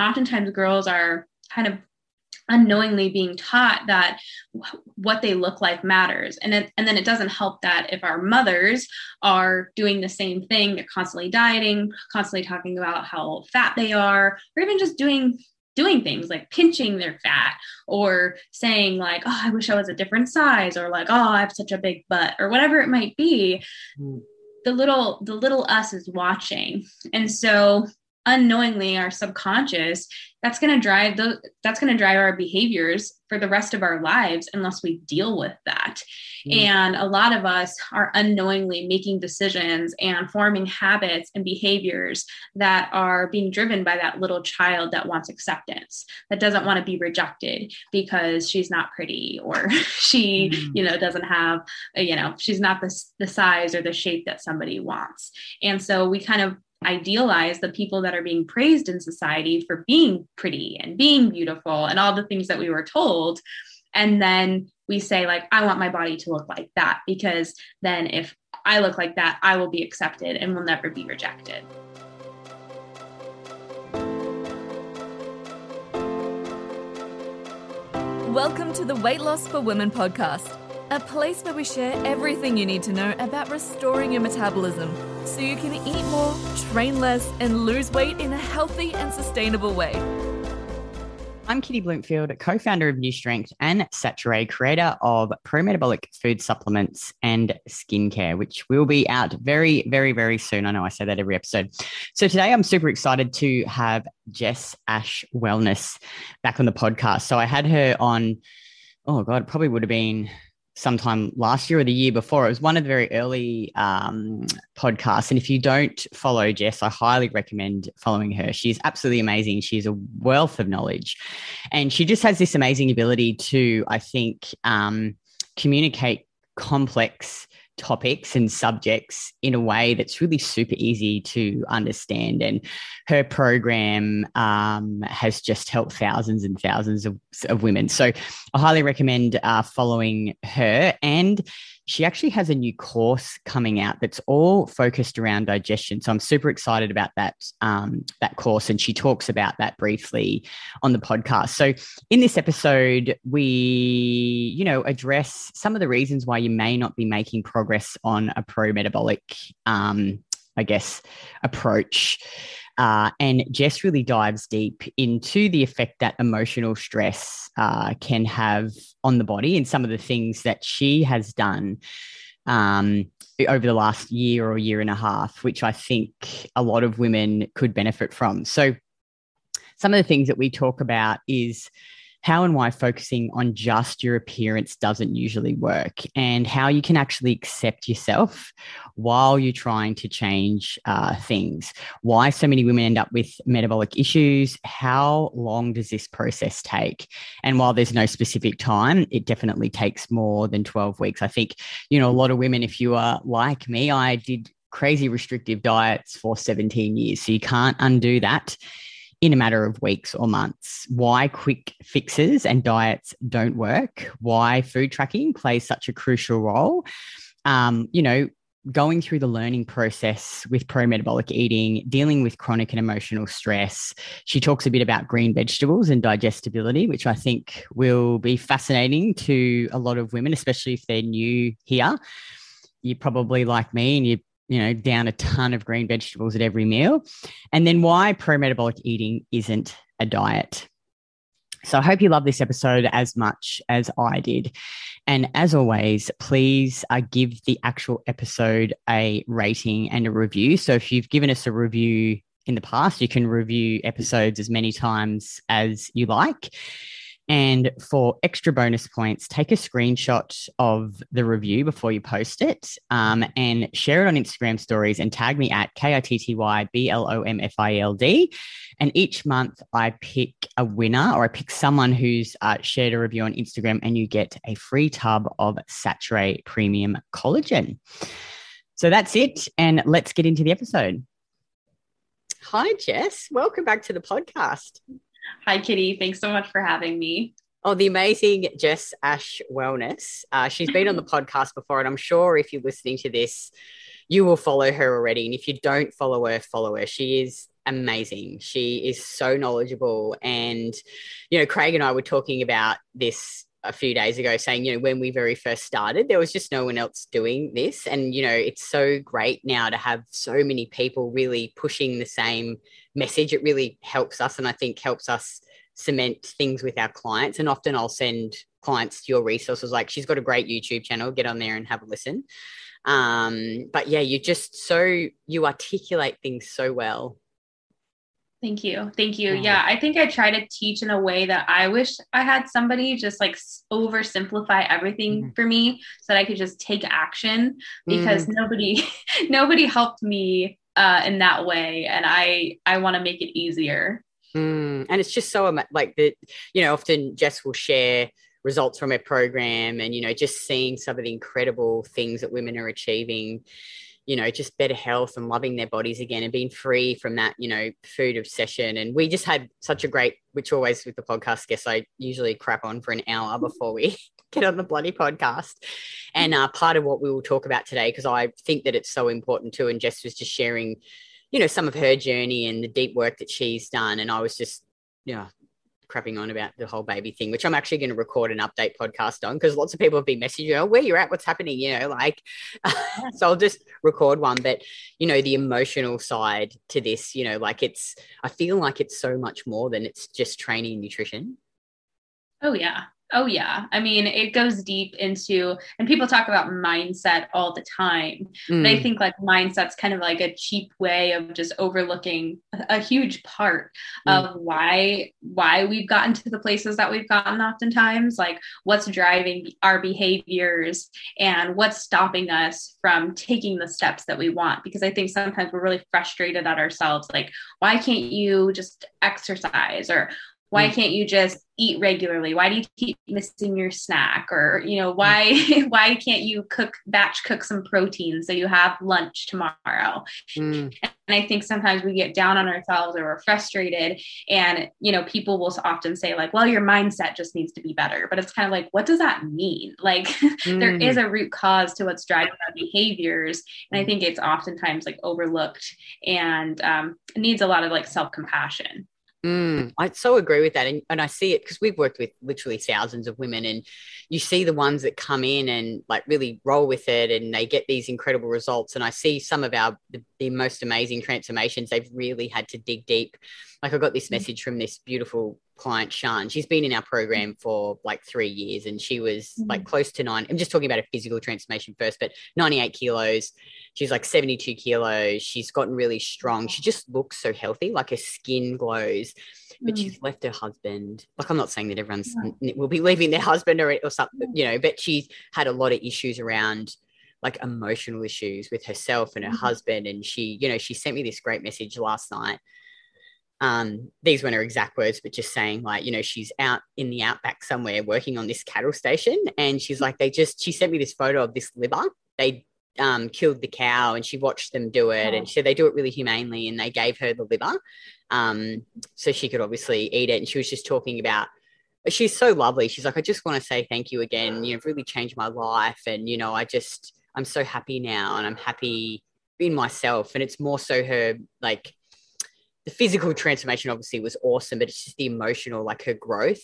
oftentimes girls are kind of unknowingly being taught that what they look like matters and it, and then it doesn't help that if our mothers are doing the same thing they're constantly dieting constantly talking about how fat they are or even just doing doing things like pinching their fat or saying like oh i wish i was a different size or like oh i have such a big butt or whatever it might be mm. the little the little us is watching and so unknowingly our subconscious that's going to drive the that's going to drive our behaviors for the rest of our lives unless we deal with that mm. and a lot of us are unknowingly making decisions and forming habits and behaviors that are being driven by that little child that wants acceptance that doesn't want to be rejected because she's not pretty or she mm. you know doesn't have you know she's not the, the size or the shape that somebody wants and so we kind of idealize the people that are being praised in society for being pretty and being beautiful and all the things that we were told. And then we say like i want my body to look like that because then if i look like that i will be accepted and will never be rejected. Welcome to the weight loss for women podcast a place where we share everything you need to know about restoring your metabolism so you can eat more, train less, and lose weight in a healthy and sustainable way. I'm Kitty Blomfield, co founder of New Strength and Saturée, creator of pro metabolic food supplements and skincare, which will be out very, very, very soon. I know I say that every episode. So today I'm super excited to have Jess Ash Wellness back on the podcast. So I had her on, oh God, probably would have been sometime last year or the year before. It was one of the very early um, podcasts. And if you don't follow Jess, I highly recommend following her. She's absolutely amazing. She's a wealth of knowledge. And she just has this amazing ability to, I think, um, communicate complex topics and subjects in a way that's really super easy to understand. And her program um, has just helped thousands and thousands of, of women. So I highly recommend uh, following her. And she actually has a new course coming out that's all focused around digestion. So I'm super excited about that um, that course, and she talks about that briefly on the podcast. So in this episode, we you know address some of the reasons why you may not be making progress on a pro metabolic, um, I guess, approach. Uh, and Jess really dives deep into the effect that emotional stress uh, can have on the body and some of the things that she has done um, over the last year or year and a half, which I think a lot of women could benefit from. So, some of the things that we talk about is how and why focusing on just your appearance doesn't usually work, and how you can actually accept yourself while you're trying to change uh, things. Why so many women end up with metabolic issues. How long does this process take? And while there's no specific time, it definitely takes more than 12 weeks. I think, you know, a lot of women, if you are like me, I did crazy restrictive diets for 17 years. So you can't undo that in a matter of weeks or months. Why quick fixes and diets don't work, why food tracking plays such a crucial role. Um, you know, going through the learning process with pro metabolic eating, dealing with chronic and emotional stress. She talks a bit about green vegetables and digestibility, which I think will be fascinating to a lot of women, especially if they're new here. You're probably like me and you you know, down a ton of green vegetables at every meal. And then why pro metabolic eating isn't a diet. So I hope you love this episode as much as I did. And as always, please uh, give the actual episode a rating and a review. So if you've given us a review in the past, you can review episodes as many times as you like. And for extra bonus points, take a screenshot of the review before you post it um, and share it on Instagram stories and tag me at K I T T Y B L O M F I L D. And each month I pick a winner or I pick someone who's uh, shared a review on Instagram and you get a free tub of Saturée Premium Collagen. So that's it. And let's get into the episode. Hi, Jess. Welcome back to the podcast. Hi, Kitty. Thanks so much for having me. Oh, the amazing Jess Ash Wellness. Uh, she's been on the podcast before, and I'm sure if you're listening to this, you will follow her already. And if you don't follow her, follow her. She is amazing. She is so knowledgeable. And, you know, Craig and I were talking about this a few days ago saying, you know, when we very first started, there was just no one else doing this. And, you know, it's so great now to have so many people really pushing the same message. It really helps us and I think helps us cement things with our clients. And often I'll send clients to your resources like, she's got a great YouTube channel, get on there and have a listen. Um, but yeah, you just so, you articulate things so well Thank you. Thank you. Yeah, I think I try to teach in a way that I wish I had somebody just like oversimplify everything mm. for me so that I could just take action because mm. nobody nobody helped me uh, in that way and I I want to make it easier. Mm. And it's just so like that you know often Jess will share results from her program and you know just seeing some of the incredible things that women are achieving you know, just better health and loving their bodies again and being free from that, you know, food obsession. And we just had such a great, which always with the podcast guests, I usually crap on for an hour before we get on the bloody podcast. And uh, part of what we will talk about today, because I think that it's so important too. And Jess was just sharing, you know, some of her journey and the deep work that she's done. And I was just, know, crapping on about the whole baby thing, which I'm actually going to record an update podcast on because lots of people have been messaging, oh, where you're at, what's happening, you know, like, so I'll just record one. But, you know, the emotional side to this, you know, like it's, I feel like it's so much more than it's just training and nutrition. Oh, yeah. Oh, yeah. I mean, it goes deep into, and people talk about mindset all the time. Mm. But I mm. think like mindset's kind of like a cheap way of just overlooking a, a huge part mm. of why why we've gotten to the places that we've gotten oftentimes, like what's driving our behaviors and what's stopping us from taking the steps that we want. Because I think sometimes we're really frustrated at ourselves, like, why can't you just exercise? Or why mm. can't you just eat regularly why do you keep missing your snack or you know why mm. why can't you cook batch cook some protein so you have lunch tomorrow mm. and i think sometimes we get down on ourselves or we're frustrated and you know people will often say like well your mindset just needs to be better but it's kind of like what does that mean like mm. there is mm. a root cause to what's driving our behaviors and i think it's oftentimes like overlooked and um, needs a lot of like self-compassion Mm, I so agree with that. And, and I see it because we've worked with literally thousands of women, and you see the ones that come in and like really roll with it and they get these incredible results. And I see some of our the, the most amazing transformations, they've really had to dig deep. Like I got this mm. message from this beautiful client Shan. She's been in our program for like three years and she was mm-hmm. like close to nine. I'm just talking about a physical transformation first, but 98 kilos. She's like 72 kilos. She's gotten really strong. She just looks so healthy, like her skin glows. But mm-hmm. she's left her husband. Like I'm not saying that everyone's yeah. will be leaving their husband or, or something, you know, but she's had a lot of issues around like emotional issues with herself and her mm-hmm. husband. And she, you know, she sent me this great message last night um, these weren't her exact words, but just saying like, you know, she's out in the outback somewhere working on this cattle station, and she's like, they just she sent me this photo of this liver. They um, killed the cow, and she watched them do it, oh. and she said they do it really humanely, and they gave her the liver, um, so she could obviously eat it. And she was just talking about. She's so lovely. She's like, I just want to say thank you again. You've really changed my life, and you know, I just I'm so happy now, and I'm happy in myself. And it's more so her like the physical transformation obviously was awesome, but it's just the emotional, like her growth.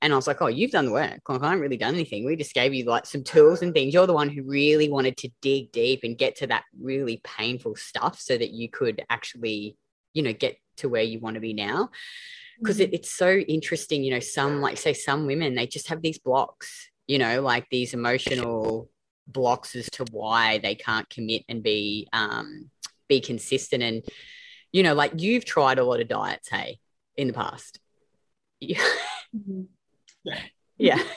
And I was like, oh, you've done the work. Like, I haven't really done anything. We just gave you like some tools and things. You're the one who really wanted to dig deep and get to that really painful stuff so that you could actually, you know, get to where you want to be now. Because mm-hmm. it, it's so interesting, you know, some, like, say, some women, they just have these blocks, you know, like these emotional blocks as to why they can't commit and be, um, be consistent. And, you know, like you've tried a lot of diets, hey, in the past. mm-hmm. Yeah.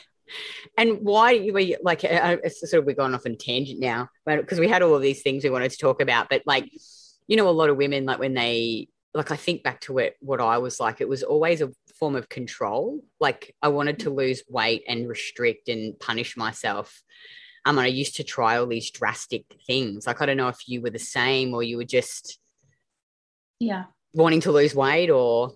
And why were you like, uh, it's sort of we're going off on tangent now, because we had all of these things we wanted to talk about, but like, you know, a lot of women, like when they, like, I think back to it, what I was like, it was always a form of control. Like, I wanted to lose weight and restrict and punish myself. Um, and I used to try all these drastic things. Like, I don't know if you were the same or you were just, yeah wanting to lose weight or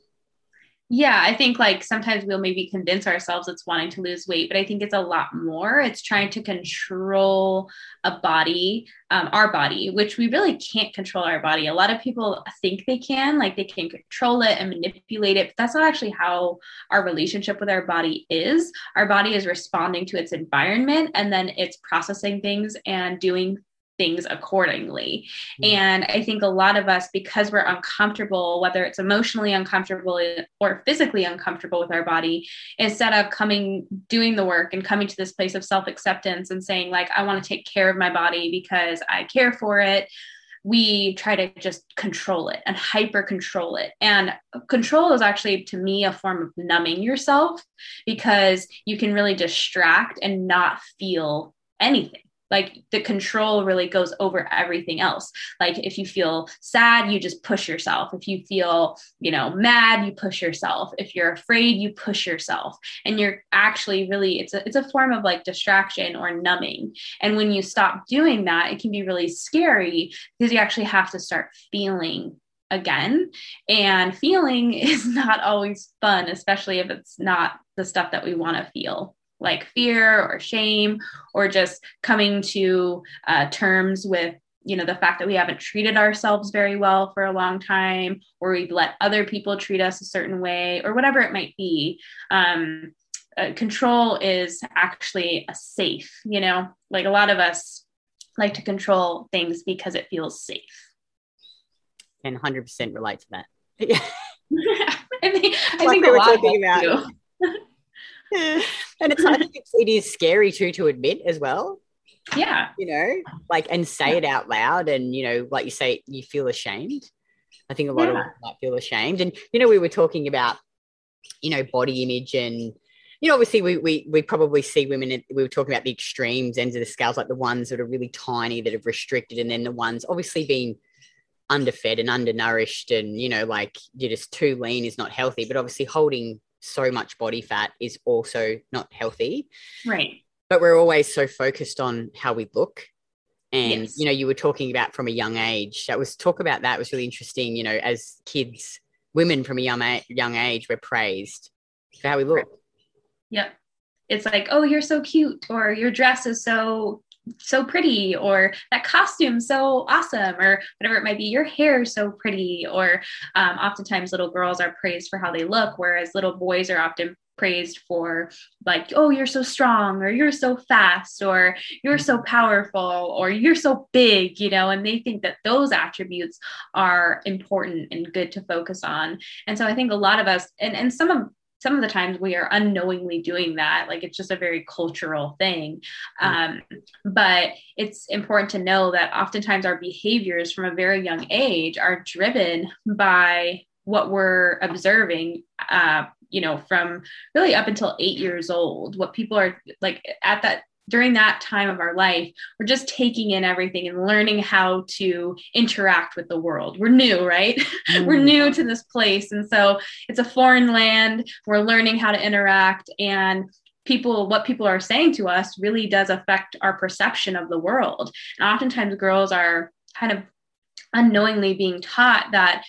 Yeah, I think like sometimes we'll maybe convince ourselves it's wanting to lose weight, but I think it's a lot more. It's trying to control a body, um, our body, which we really can't control our body. A lot of people think they can, like they can control it and manipulate it, but that's not actually how our relationship with our body is. Our body is responding to its environment and then it's processing things and doing things accordingly. Mm-hmm. And I think a lot of us, because we're uncomfortable, whether it's emotionally uncomfortable or physically uncomfortable with our body, instead of coming, doing the work and coming to this place of self acceptance and saying, like, I want to take care of my body because I care for it. We try to just control it and hyper control it. And control is actually, to me, a form of numbing yourself because you can really distract and not feel anything like the control really goes over everything else. Like if you feel sad you just push yourself. If you feel you know mad you push yourself. If you're afraid you push yourself. And you're actually really it's a, it's a form of like distraction or numbing. And when you stop doing that it can be really scary because you actually have to start feeling again. And feeling is not always fun especially if it's not the stuff that we want to feel like fear or shame or just coming to uh, terms with you know the fact that we haven't treated ourselves very well for a long time or we've let other people treat us a certain way or whatever it might be um, uh, control is actually a safe you know? Like a lot of us like to control things because it feels safe. And 100% relate to that. I think, I think a lot of about. and it's I think it's, it is scary too to admit as well. Yeah. You know, like and say yeah. it out loud and you know, like you say, you feel ashamed. I think a lot yeah. of might feel ashamed. And you know, we were talking about, you know, body image and you know, obviously we we we probably see women. We were talking about the extremes ends of the scales, like the ones that are really tiny that have restricted, and then the ones obviously being underfed and undernourished, and you know, like you're just too lean is not healthy. But obviously holding so much body fat is also not healthy. Right. But we're always so focused on how we look. And yes. you know, you were talking about from a young age. That was talk about that was really interesting. You know, as kids, women from a young young age were praised for how we look. Yep. It's like, oh, you're so cute, or your dress is so so pretty or that costume so awesome or whatever it might be. Your hair so pretty or um, oftentimes little girls are praised for how they look whereas little boys are often praised for like oh you're so strong or you're so fast or you're so powerful or you're so big you know and they think that those attributes are important and good to focus on. And so i think a lot of us and, and some of some of the times we are unknowingly doing that like it's just a very cultural thing. Um, but it's important to know that oftentimes our behaviors from a very young age are driven by what we're observing uh, you know from really up until eight years old what people are like at that during that time of our life, we're just taking in everything and learning how to interact with the world. We're new, right? Mm. we're new to this place. And so it's a foreign land. We're learning how to interact. And people, what people are saying to us really does affect our perception of the world. And oftentimes, girls are kind of unknowingly being taught that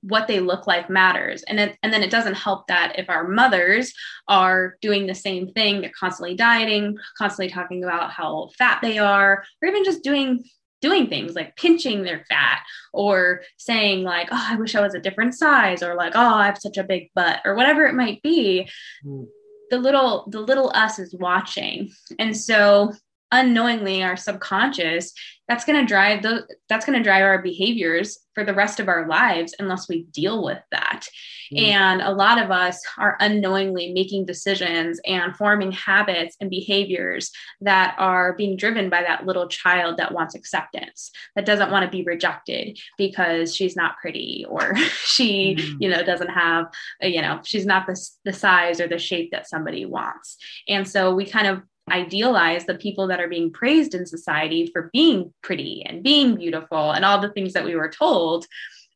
what they look like matters. And it, and then it doesn't help that if our mothers are doing the same thing they're constantly dieting constantly talking about how fat they are or even just doing doing things like pinching their fat or saying like oh i wish i was a different size or like oh i have such a big butt or whatever it might be. Mm. the little the little us is watching. And so unknowingly our subconscious that's going to drive those that's going to drive our behaviors for the rest of our lives unless we deal with that mm. and a lot of us are unknowingly making decisions and forming habits and behaviors that are being driven by that little child that wants acceptance that doesn't want to be rejected because she's not pretty or she mm. you know doesn't have you know she's not the, the size or the shape that somebody wants and so we kind of idealize the people that are being praised in society for being pretty and being beautiful and all the things that we were told.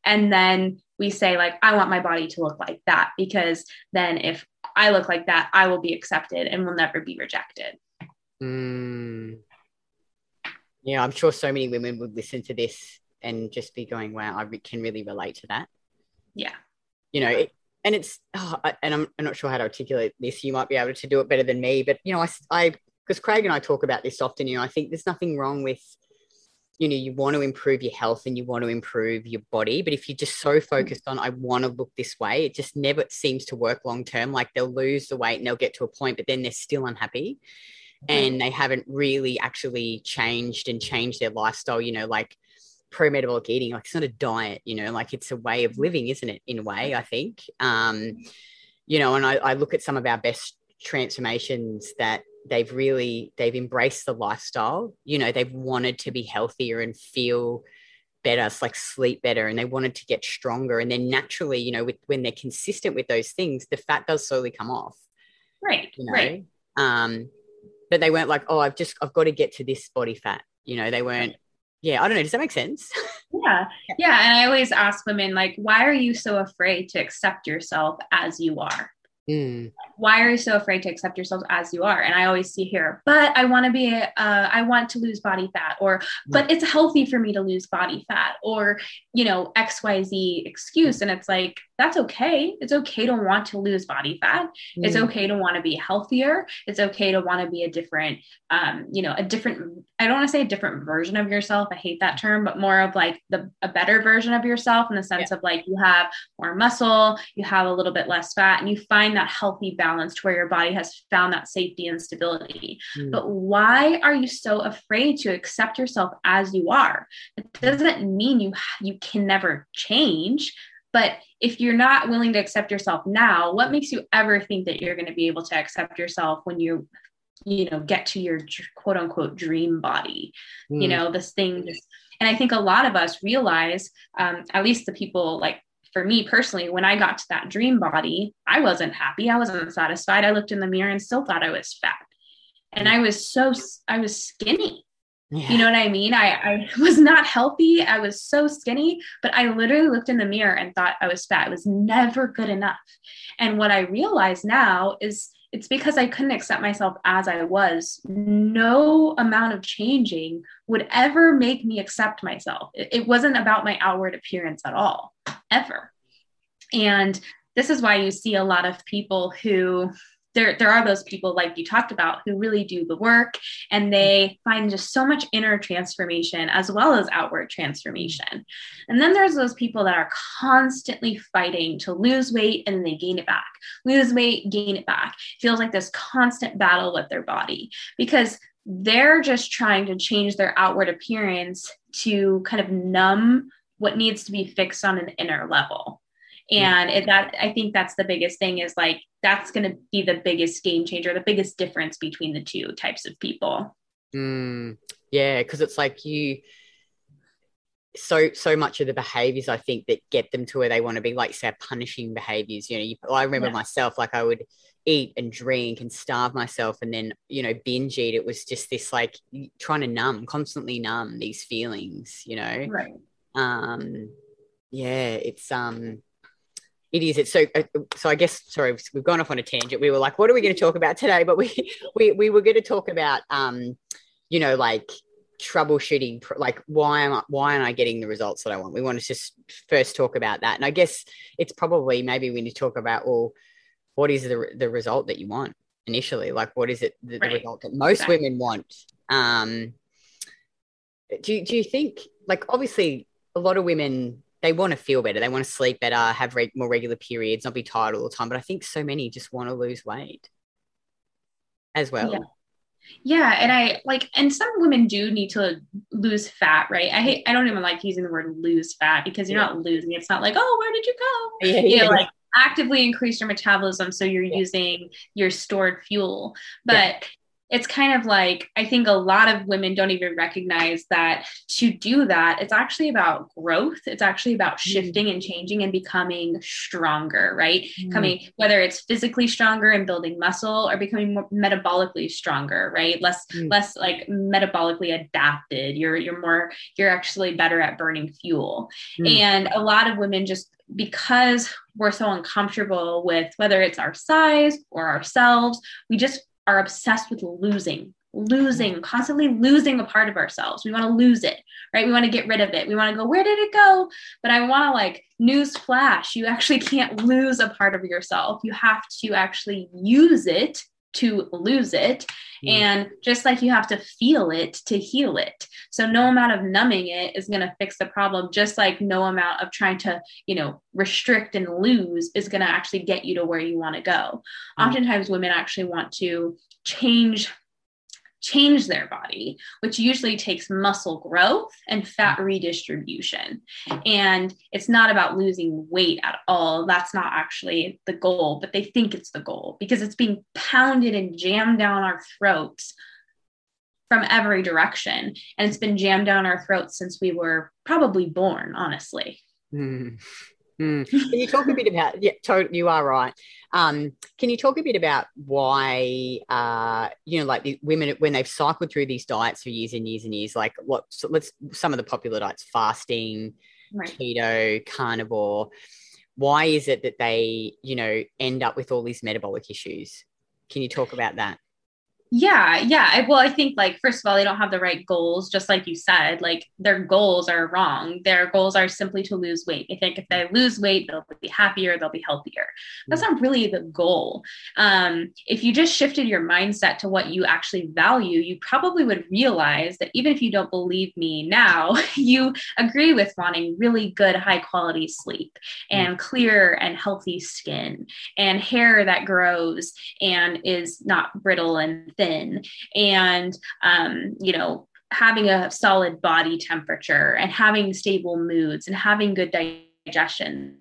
And then we say like i want my body to look like that because then if i look like that i will be accepted and will never be rejected. Mm. yeah i'm sure so many women would listen to this and just be going wow i can really relate to that. Yeah. You know it, and it's oh, and I'm, I'm not sure how to articulate this. You might be able to do it better than me but you know i i because craig and i talk about this often you know i think there's nothing wrong with you know you want to improve your health and you want to improve your body but if you're just so focused on i want to look this way it just never seems to work long term. Like they'll lose the weight and they'll get to a point but then they're still unhappy and they haven't really actually changed and changed their lifestyle you know like pro-metabolic eating like it's not a diet you know like it's a way of living isn't it in a way i think? Um you know and I, I look at some of our best transformations that they've really they've embraced the lifestyle you know they've wanted to be healthier and feel better like sleep better and they wanted to get stronger. And then naturally you know with, when they're consistent with those things the fat does slowly come off right you know? right. Um but they weren't like oh i've just i've got to get to this body fat you know? They weren't yeah i don't know does that make sense? Yeah yeah and i always ask women like why are you so afraid to accept yourself as you are mm. why are you so afraid to accept yourself as you are? And i always see here but i want to be uh, i want to lose body fat or but it's healthy for me to lose body fat or you know xyz excuse. And it's like that's okay. It's okay to want to lose body fat. Mm. It's okay to want to be healthier. It's okay to want to be a different, um, you know, a different, I don't want to say a different version of yourself. I hate that term, but more of like the, a better version of yourself in the sense yeah. of like you have more muscle, you have a little bit less fat, and you find that healthy balance to where your body has found that safety and stability. Mm. But why are you so afraid to accept yourself as you are? It doesn't mean you, you can never change but if you're not willing to accept yourself now, what makes you ever think that you're going to be able to accept yourself when you, you know, get to your quote unquote dream body? Mm. You hmm. know, this thing. This, and I think a lot of us realize, um, at least the people like for me personally, when I got to that dream body, I wasn't happy. I wasn't satisfied. I looked in the mirror and still thought I was fat. And I was so, I was skinny. Yeah. You know what I mean? I, I was not healthy. I was so skinny, but I literally looked in the mirror and thought I was fat. It was never good enough. And what I realize now is it's because I couldn't accept myself as I was. No amount of changing would ever make me accept myself. It, it wasn't about my outward appearance at all, ever. And this is why you see a lot of people who there, there are those people like you talked about who really do the work and they find just so much inner transformation as well as outward transformation. And then there's those people that are constantly fighting to lose weight and then they gain it back, lose weight, gain it back. feels like this constant battle with their body because they're just trying to change their outward appearance to kind of numb what needs to be fixed on an inner level and it, that i think that's the biggest thing is like that's going to be the biggest game changer the biggest difference between the two types of people. Mm, yeah because it's like you so so much of the behaviors i think that get them to where they want to be like say punishing behaviors you know you, i remember yeah. myself like i would eat and drink and starve myself and then you know binge eat. It was just this like trying to numb constantly numb these feelings you know? Right. Um yeah it's um it is. It's so. Uh, so I guess. Sorry, we've gone off on a tangent. We were like, "What are we going to talk about today?" But we we we were going to talk about, um, you know, like troubleshooting. Like, why am I? Why aren't I getting the results that I want? We want to just first talk about that. And I guess it's probably maybe we need to talk about well, what is the the result that you want initially? Like, what is it the, right. the result that most exactly. women want? Um, do do you think like obviously a lot of women they want to feel better. They want to sleep better, have re- more regular periods, not be tired all the time. But I think so many just want to lose weight as well. Yeah. Yeah, and I like, and some women do need to lose fat, right? I hate, I don't even like using the word lose fat because you're yeah. not losing. It's not like, oh, where did you go? Yeah, you know, like actively increase your metabolism so you're using your stored fuel. But it's kind of like I think a lot of women don't even recognize that to do that, it's actually about growth. It's actually about mm. shifting and changing and becoming stronger, right? Mm. Coming, whether it's physically stronger and building muscle or becoming more metabolically stronger, right? Less, mm. less like metabolically adapted. You're, you're more, you're actually better at burning fuel. Mm. And a lot of women just because we're so uncomfortable with whether it's our size or ourselves, we just are obsessed with losing losing, constantly losing a part of ourselves. We want to lose it, right? We want to get rid of it. We want to go, where did it go? But I want to like news flash. You actually can't lose a part of yourself. You have to actually use it to lose it. Mm. And just like you have to feel it to heal it. So no amount of numbing it is going to fix the problem, just like no amount of trying to, you know, restrict and lose is going to actually get you to where you want to go. Mm. Oftentimes women actually want to change change their body, which usually takes muscle growth and fat redistribution. And it's not about losing weight at all. That's not actually the goal, but they think it's the goal because it's being pounded and jammed down our throats from every direction. And it's been jammed down our throats since we were probably born, honestly. Mm. Mm. Can you talk a bit about? Yeah, totally, you are right. Um, can you talk a bit about why, uh, you know, like the women when they've cycled through these diets for years and years and years, like what? So let's some of the popular diets: fasting, right. keto, carnivore. Why is it that they, you know, end up with all these metabolic issues? Can you talk about that? Yeah, yeah. I, well, I think like first of all, they don't have the right goals. Just like you said, like their goals are wrong. Their goals are simply to lose weight. I think if they lose weight, they'll be happier, they'll be healthier. That's mm. not really the goal. Um, if you just shifted your mindset to what you actually value, you probably would realize that even if you don't believe me now, you agree with wanting really good, high quality sleep mm. and clear and healthy skin and hair that grows and is not brittle and thin thin and um, you know having a solid body temperature and having stable moods and having good digestion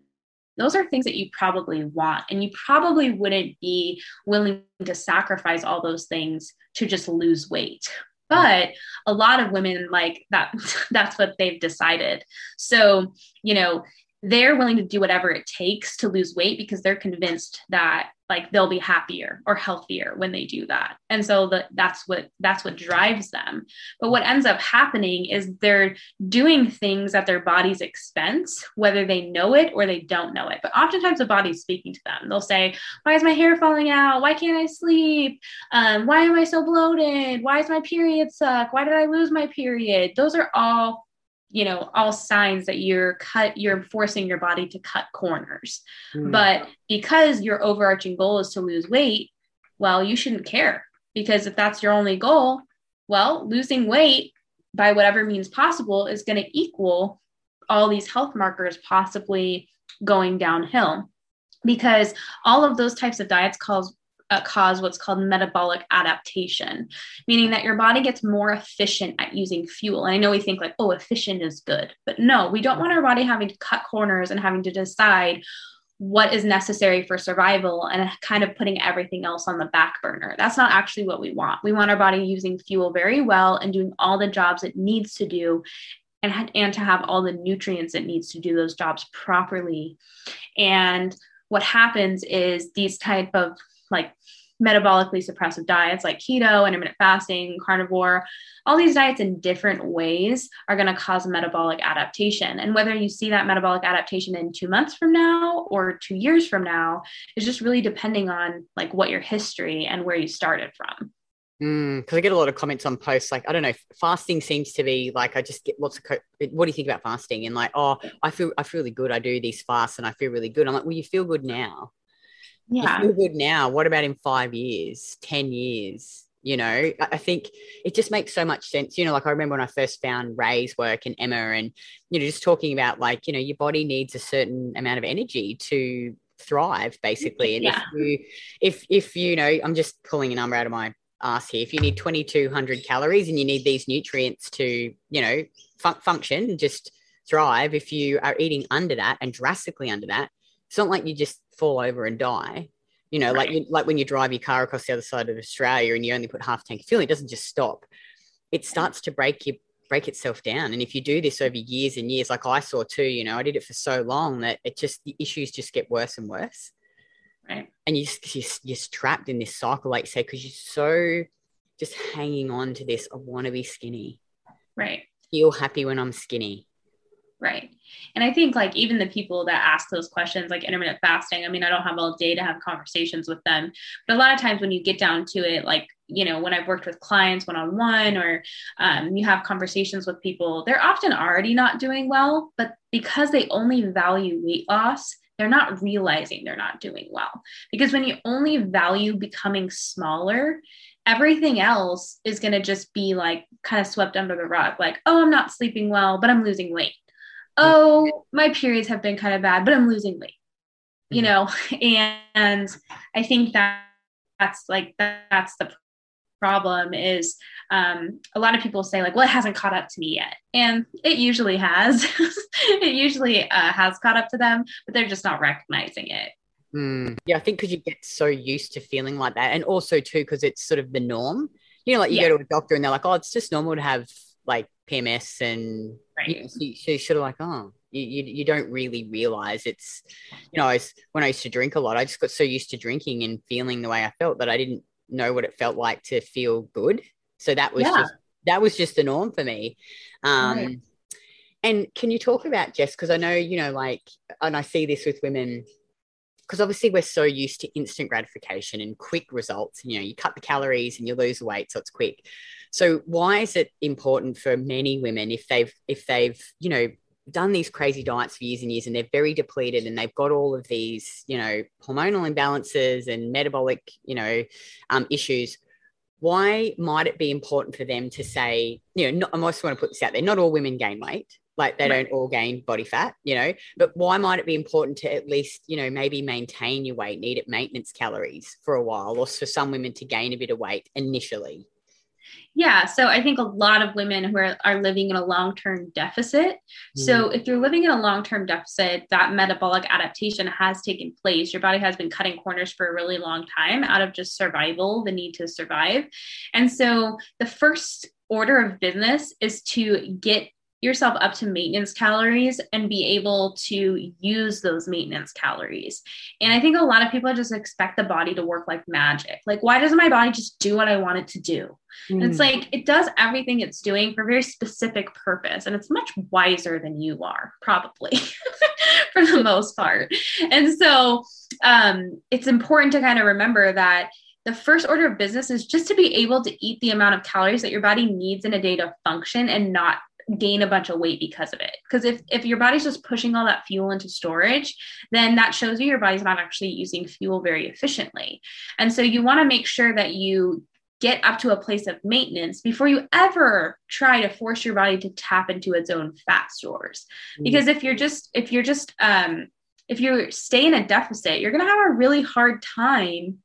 those are things that you probably want. And you probably wouldn't be willing to sacrifice all those things to just lose weight. But a lot of women like that that's what they've decided. So you know they're willing to do whatever it takes to lose weight because they're convinced that like they'll be happier or healthier when they do that. And so the, that's what that's what drives them. But what ends up happening is they're doing things at their body's expense whether they know it or they don't know it. But oftentimes the body's speaking to them. They'll say why is my hair falling out? Why can't i sleep? Um, why am i so bloated? Why is my period suck? Why did i lose my period? Those are all you know all signs that you're cut you're forcing your body to cut corners. Mm. but because your overarching goal is to lose weight well you shouldn't care. Because if that's your only goal well losing weight by whatever means possible is going to equal all these health markers possibly going downhill. Because all of those types of diets cause cause what's called metabolic adaptation, meaning that your body gets more efficient at using fuel. And I know we think like, oh, efficient is good, but no, we don't want our body having to cut corners and having to decide what is necessary for survival and kind of putting everything else on the back burner. That's not actually what we want. We want our body using fuel very well and doing all the jobs it needs to do and, and to have all the nutrients it needs to do those jobs properly. And what happens is these type of like metabolically suppressive diets like keto, intermittent fasting, carnivore, all these diets in different ways are going to cause metabolic adaptation. And whether you see that metabolic adaptation in two months from now or two years from now is just really depending on like what your history and where you started from. Because mm, I get a lot of comments on posts like, I don't know, fasting seems to be like, I just get lots of, co- what do you think about fasting? And like, oh, I feel, I feel really good. I do these fasts and I feel really good. I'm like, well, you feel good now yeah. you feel good now. What about in five years, 10 years? You know, I think it just makes so much sense. You know, like I remember when I first found Ray's work and Emma, and, you know, just talking about like, you know, your body needs a certain amount of energy to thrive basically and yeah. if you if if you know i'm just pulling a number out of my ass here if you need 2200 calories and you need these nutrients to you know fun- function just thrive if you are eating under that and drastically under that it's not like you just fall over and die. You know, right. like you, like when you drive your car across the other side of Australia and you only put half tank of fuel, it doesn't just stop. It starts to break you break itself down. And if you do this over years and years, like I saw too, you know, I did it for so long that it just the issues just get worse and worse. Right. And you you're you're trapped in this cycle, like you say, because you're so just hanging on to this. I want to be skinny. Right. Feel happy when I'm skinny Right. And I think like even the people that ask those questions, like intermittent fasting, I mean, I don't have all day to have conversations with them, but a lot of times when you get down to it, like, you know, when I've worked with clients one on one or um, you have conversations with people, they're often already not doing well, but because they only value weight loss, they're not realizing they're not doing well. Because when you only value becoming smaller, everything else is going to just be like kind of swept under the rug like oh i'm not sleeping well but i'm losing weight oh my periods have been kind of bad but i'm losing weight you mm-hmm. know and i think that that's like that's the problem is um, a lot of people say like well it hasn't caught up to me yet and it usually has it usually uh, has caught up to them but they're just not recognizing it Mm. Yeah, I think because you get so used to feeling like that, and also too because it's sort of the norm. You know, like you yeah. go to a doctor and they're like, "Oh, it's just normal to have like PMS," and right. you, you, so you're sort of like, "Oh." You, you, you don't really realize it's, you know, I was, when I used to drink a lot, I just got so used to drinking and feeling the way I felt that I didn't know what it felt like to feel good. So that was yeah. just that was just the norm for me. Um, right. And can you talk about Jess? Because I know you know, like, and I see this with women because obviously we're so used to instant gratification and quick results. You know, you cut the calories and you lose weight, so it's quick. So why is it important for many women if they've if they've you know done these crazy diets for years and years and they're very depleted and they've got all of these you know hormonal imbalances and metabolic you know um, issues why might it be important for them to say you know not, i also want to put this out there not all women gain weight like they don't all gain body fat you know but why might it be important to at least you know maybe maintain your weight need it maintenance calories for a while or for some women to gain a bit of weight initially yeah so i think a lot of women who are, are living in a long-term deficit. Mm. so if you're living in a long-term deficit that metabolic adaptation has taken place. Your body has been cutting corners for a really long time out of just survival the need to survive. And so the first order of business is to get yourself up to maintenance calories and be able to use those maintenance calories. And I think a lot of people just expect the body to work like magic. Like, why doesn't my body just do what I want it to do? Mm. it's like it does everything it's doing for a very specific purpose. And it's much wiser than you are, probably for the most part. And so um, it's important to kind of remember that the first order of business is just to be able to eat the amount of calories that your body needs in a day to function and not gain a bunch of weight because of it because if if your body's just pushing all that fuel into storage then that shows you your body's not actually using fuel very efficiently and so you want to make sure that you get up to a place of maintenance before you ever try to force your body to tap into its own fat stores mm-hmm. because if you're just if you're just um if you stay in a deficit you're going to have a really hard time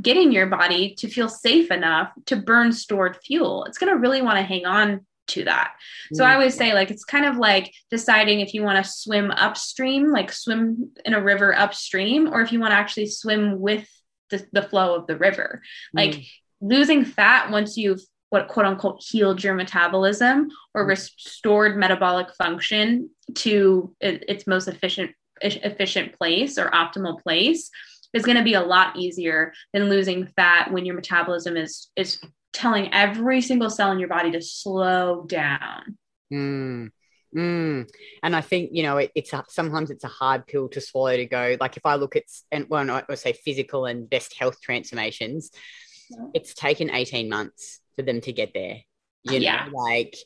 getting your body to feel safe enough to burn stored fuel. It's going to really want to hang on to that. So I always say like it's kind of like deciding if you want to swim upstream, like swim in a river upstream, or if you want to actually swim with the, the flow of the river. Like mm. losing fat once you've what quote unquote healed your metabolism or mm. restored metabolic function to its most efficient efficient place or optimal place is going to be a lot easier than losing fat when your metabolism is is telling every single cell in your body to slow down. Mm. Mm. And I think you know it, it's a, sometimes it's a hard pill to swallow to go. Like if I look at and well, I would say physical and best health transformations, yeah. it's taken eighteen months for them to get there. You know, yeah. like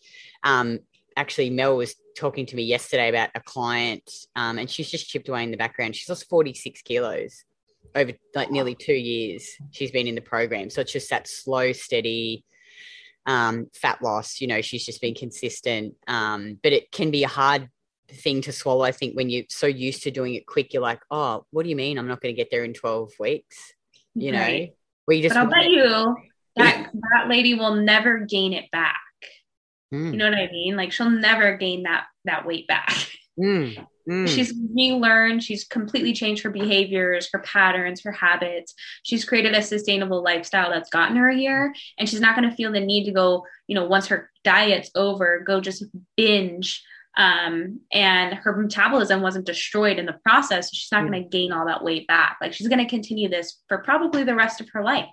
um, actually Mel was talking to me yesterday about a client, um, and she's just chipped away in the background. She's lost forty six kilos over like nearly two years she's been in the program. So it's just that slow steady um, fat loss you know she's just been consistent. Um, but it can be a hard thing to swallow i think when you're so used to doing it quick you're like oh what do you mean i'm not going to get there in 12 weeks? You know? Right. where you just but i'll bet you that that lady will never gain it back. Mm. you know what i mean? Like she'll never gain that that weight back. Mm. Mm. She's relearned, she's completely changed her behaviors, her patterns, her habits. She's created a sustainable lifestyle that's gotten her here. And she's not going to feel the need to go, you know, once her diet's over, go just binge. Um, and her metabolism wasn't destroyed in the process. So she's not mm. going to gain all that weight back. Like she's going to continue this for probably the rest of her life.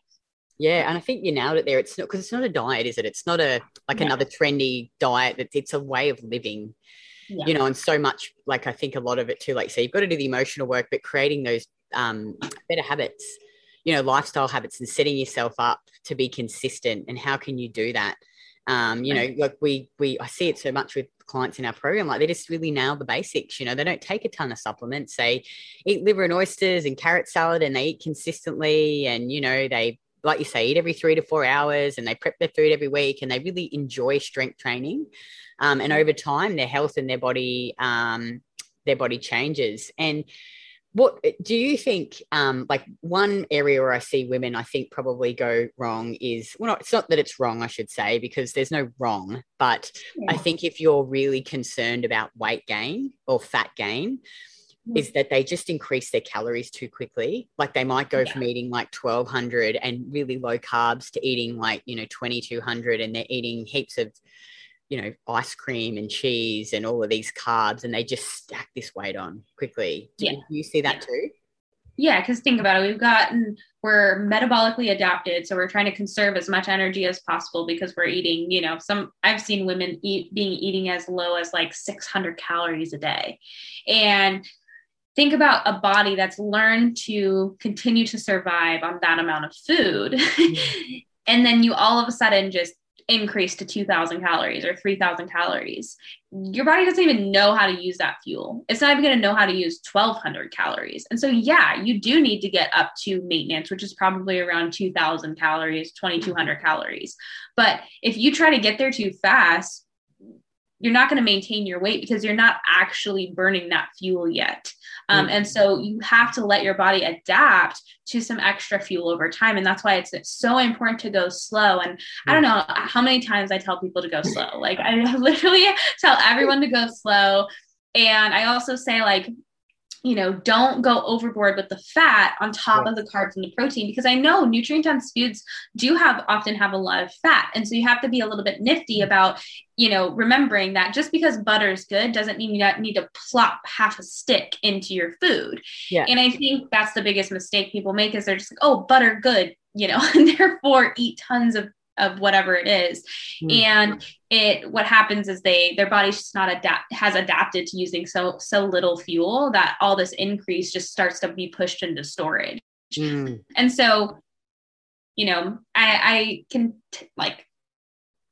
Yeah, and I think you nailed it there. It's not because it's not a diet, is it? It's not a like yeah. another trendy diet. It's, it's a way of living yeah. you know, and so much like I think a lot of it too, like so you've got to do the emotional work, but creating those um, better habits, you know, lifestyle habits and setting yourself up to be consistent. And how can you do that? Um, you know, like we we I see it so much with clients in our program, like they just really nail the basics. You know, they don't take a ton of supplements. They eat liver and oysters and carrot salad, and they eat consistently. And you know, they like you say, eat every three to four hours, and they prep their food every week, and they really enjoy strength training. Um, and over time, their health and their body, um, their body changes. And what do you think um, like one area where i see women i think probably go wrong is well not, it's not that it's wrong i should say because there's no wrong but yeah. i think if you're really concerned about weight gain or fat gain mm. is that they just increase their calories too quickly like they might go yeah. from eating like 1200 and really low carbs to eating like you know 2200 and they're eating heaps of you know, ice cream and cheese and all of these carbs, and they just stack this weight on quickly. Do yeah. you see that too? Yeah, because think about it. We've gotten, we're metabolically adapted. So we're trying to conserve as much energy as possible because we're eating, you know, some, I've seen women eat, being eating as low as like 600 calories a day. And think about a body that's learned to continue to survive on that amount of food. Mm-hmm. and then you all of a sudden just increase to 2000 calories or 3000 calories your body doesn't even know how to use that fuel. It's not even going to know how to use 1200 calories. And so yeah you do need to get up to maintenance which is probably around 2000 calories 2200 calories. But if you try to get there too fast you're not going to maintain your weight because you're not actually burning that fuel yet. Um, and so you have to let your body adapt to some extra fuel over time. And that's why it's, it's so important to go slow. And I don't know how many times I tell people to go slow. Like I literally tell everyone to go slow. And I also say, like, you know, don't go overboard with the fat on top of the carbs and the protein because I know nutrient dense foods do have often have a lot of fat. And so you have to be a little bit nifty mm. about, you know, remembering that just because butter is good doesn't mean you need to plop half a stick into your food. Yeah. And I think that's the biggest mistake people make is they're just like, oh, butter good, you know, and therefore eat tons of of whatever it is mm. and it what happens is they their body's just not adapt has adapted to using so so little fuel that all this increase just starts to be pushed into storage mm. and so you know i i can t- like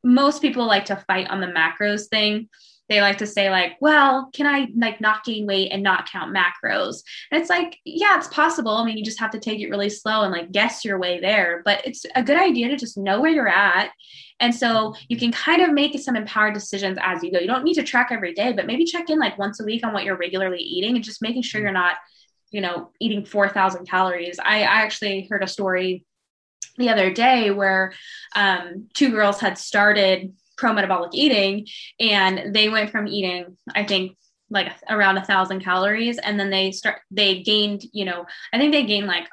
most people like to fight on the macros thing they like to say like well can i like not gain weight and not count macros? And it's like yeah it's possible. I mean you just have to take it really slow and like guess your way there but it's a good idea to just know where you're at. And so you can kind of make some empowered decisions as you go. You don't need to track every day but maybe check in like once a week on what you're regularly eating and just making sure you're not you know eating 4000 calories. I, I actually heard a story the other day where um, two girls had started pro metabolic eating and they went from eating i think like around a thousand calories and then they start they gained you know i think they gained like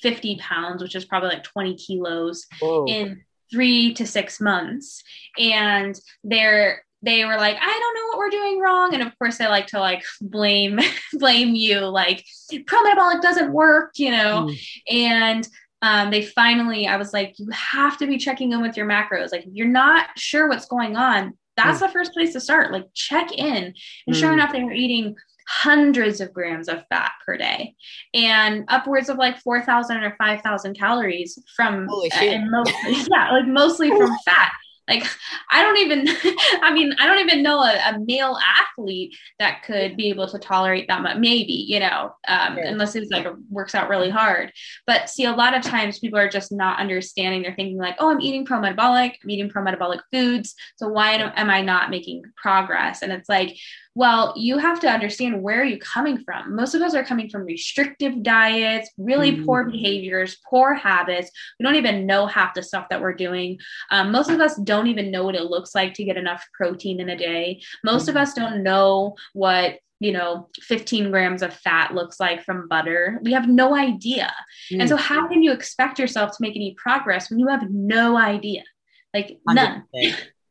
50 pounds which is probably like 20 kilos Whoa. in three to six months and they're they were like i don't know what we're doing wrong and of course they like to like blame blame you like pro metabolic doesn't work you know mm. and um, they finally, I was like, you have to be checking in with your macros. Like, if you're not sure what's going on, that's mm. the first place to start. Like, check in. And mm. sure enough, they were eating hundreds of grams of fat per day and upwards of like 4,000 or 5,000 calories from, uh, and mostly, yeah, like mostly from fat like i don't even i mean i don't even know a, a, male athlete that could be able to tolerate that much maybe you know um, yeah. unless it's like works out really hard. But see a lot of times people are just not understanding. They're thinking like oh i'm eating pro-metabolic i'm eating pro-metabolic foods so why am i not making progress? And it's like well, you have to understand where are you coming from. Most of us are coming from restrictive diets, really mm. poor behaviors, poor habits. We don't even know half the stuff that we're doing. Um, most of us don't even know what it looks like to get enough protein in a day. Most of us don't know what you know 15 grams of fat looks like from butter we have no idea mm. and so how can you expect yourself to make any progress when you have no idea like none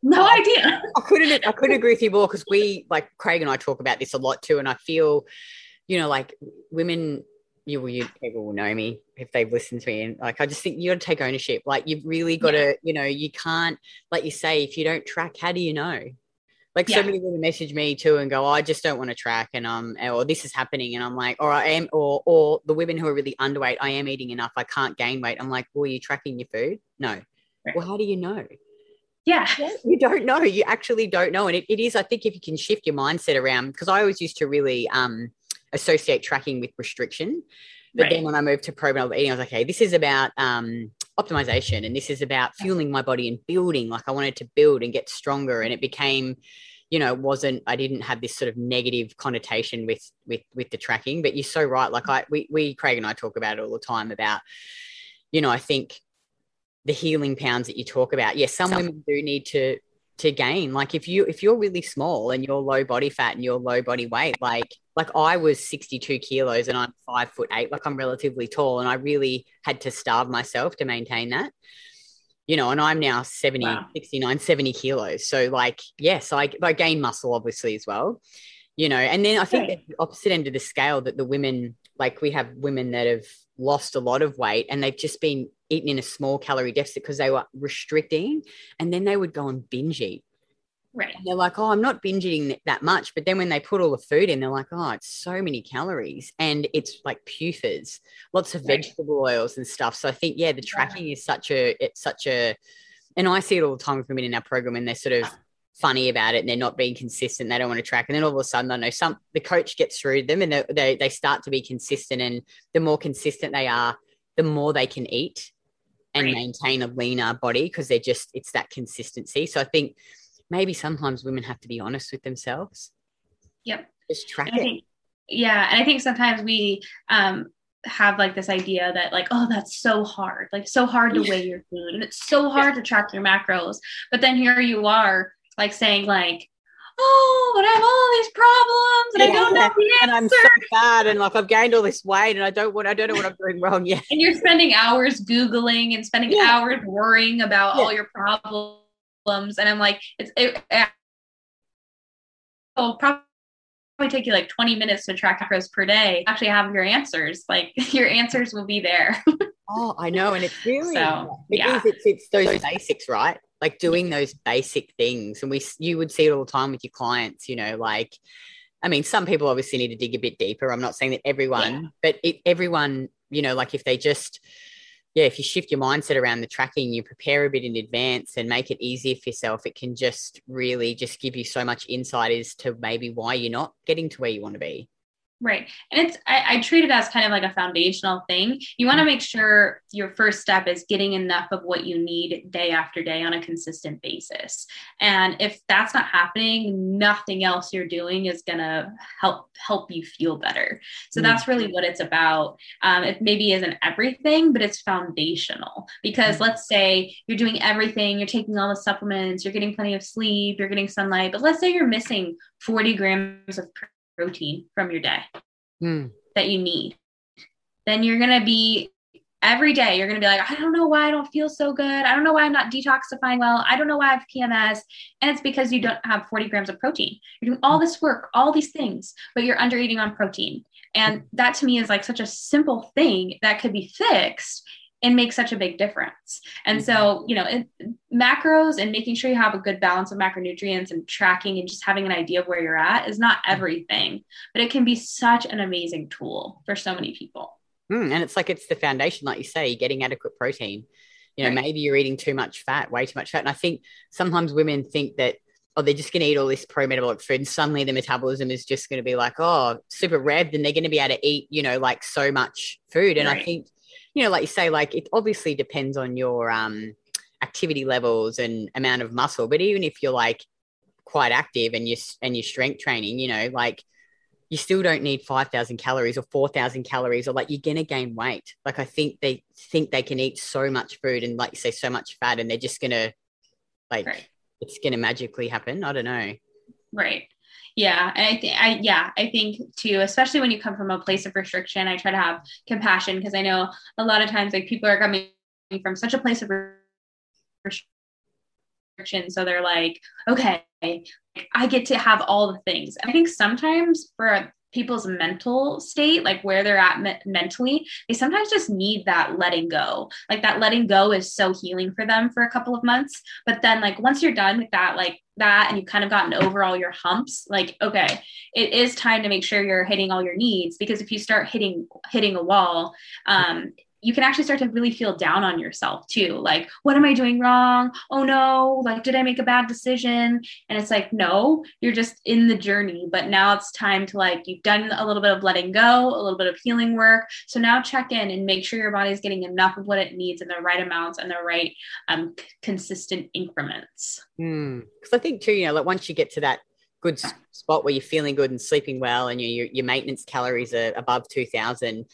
no idea. I couldn't I couldn't agree with you more because we like Craig and I talk about this a lot too, and I feel, you know, like women. You will, you people will know me if they've listened to me, and like I just think you got to take ownership. Like you've really got yeah. to, you know, you can't, like you say, if you don't track, how do you know? Like Yeah. so many women message me too and go, oh, I just don't want to track and um or this is happening and I'm like, or I am or or the women who are really underweight, I am eating enough, I can't gain weight. I'm like, well, are you tracking your food? No. Right. Well, how do you know? Yeah. You don't know. You actually don't know. And it, it is, I think, if you can shift your mindset around, because I always used to really um associate tracking with restriction. But Right. then when I moved to pro-metabolic eating, I was like, okay, this is about um, optimization and this is about fueling my body and building. Like I wanted to build and get stronger. And it became, you know, it wasn't, I didn't have this sort of negative connotation with, with, with the tracking, but you're so right. Like I, we, we, Craig and I talk about it all the time about, you know, I think the healing pounds that you talk about. Yes, some women do need to, to gain like if you if you're really small and you're low body fat and you're low body weight like like i was 62 kilos and i'm five foot eight like i'm relatively tall and i really had to starve myself to maintain that you know and i'm now 70 Wow. 69 70 kilos so like yes i, I gain muscle obviously as well you know and then i think Right. the opposite end of the scale that the women like we have women that have lost a lot of weight and they've just been eating in a small calorie deficit because they were restricting and then they would go and binge eat Right. and they're like, oh, I'm not binge eating that much. But then when they put all the food in, they're like, oh, it's so many calories. And it's like PUFAs, lots of Right. vegetable oils and stuff. So I think, yeah, the tracking is such a, it's such a, and I see it all the time with women in our program and they're sort of funny about it and they're not being consistent. They don't want to track. And then all of a sudden, I know some, the coach gets through them and they, they, they start to be consistent. And the more consistent they are, the more they can eat and Right. maintain a leaner body because they're just, it's that consistency. So I think, maybe sometimes women have to be honest with themselves. Yep. Just track And it. think, yeah, and I think sometimes we um, have like this idea that like, oh, that's so hard, like so hard to Yeah. weigh your food, and it's so hard to track your macros. But then here you are, like saying like, oh, but I have all these problems, and I don't know Yeah, the and I'm so fat and like I've gained all this weight and I don't want I don't know what I'm doing wrong yet. and you're spending hours googling and spending Yeah. hours worrying about Yeah. all your problems and i'm like it's it, it will probably take you like 20 minutes to track macros per day actually have your answers like your answers will be there Oh, I know. And it's really So, it yeah. is, it's it's those basics, right? Like doing those basic things. And we you would see it all the time with your clients, you know, like I mean, some people obviously need to dig a bit deeper. I'm not saying that everyone, Yeah. but it, everyone, you know, like if they just, yeah, if you shift your mindset around the tracking, you prepare a bit in advance and make it easier for yourself, it can just really just give you so much insight as to maybe why you're not getting to where you want to be. Right. And it's, I, I treat it as kind of like a foundational thing. You want to make sure your first step is getting enough of what you need day after day on a consistent basis. And if that's not happening, nothing else you're doing is going to help, help you feel better. So Mm. that's really what it's about. Um, it maybe isn't everything, but it's foundational because let's say you're doing everything, you're taking all the supplements, you're getting plenty of sleep, you're getting sunlight, but let's say you're missing 40 grams of protein from your day Mm. that you need, then you're going to be every day, you're going to be like, I don't know why I don't feel so good. I don't know why I'm not detoxifying well. I don't know why I have PMS. And it's because you don't have 40 grams of protein. You're doing all this work, all these things, but you're under eating on protein. And that to me is like such a simple thing that could be fixed and make such a big difference. And so, you know, it, macros and making sure you have a good balance of macronutrients and tracking and just having an idea of where you're at is not everything, but it can be such an amazing tool for so many people. Mm, and it's like it's the foundation, like you say, getting adequate protein. You know, Right. maybe you're eating too much fat, way too much fat. And I think sometimes women think that, oh, they're just going to eat all this pro metabolic food and suddenly the metabolism is just going to be like, oh, super revved and they're going to be able to eat, you know, like so much food. And I think, you know, like you say, like it obviously depends on your um, activity levels and amount of muscle. But even if you're like quite active and you and your strength training, you know, like you still don't need 5,000 calories or 4,000 calories or like you're going to gain weight. Like I think they think they can eat so much food and like you say, so much fat and they're just going to like, Right. it's going to magically happen. I don't know. Right. Yeah. And I think, I, yeah, I think too, especially when you come from a place of restriction, I try to have compassion because I know a lot of times like people are coming from such a place of restriction. So they're like, okay, I get to have all the things. I think sometimes for people's mental state, like where they're at me- mentally, they sometimes just need that letting go. Like that letting go is so healing for them for a couple of months. But then, like, once you're done with that, like that, and you've kind of gotten over all your humps, like, okay, it is time to make sure you're hitting all your needs because if you start hitting hitting a wall, um, you can actually start to really feel down on yourself too. Like, what am I doing wrong? Oh no, like, did I make a bad decision? And it's like, no, you're just in the journey. But now it's time to like, you've done a little bit of letting go, a little bit of healing work. So now check in and make sure your body's getting enough of what it needs in the right amounts and the right um, consistent increments. Because mm. I think too, you know, like once you get to that good spot where you're feeling good and sleeping well and your, your maintenance calories are above 2000,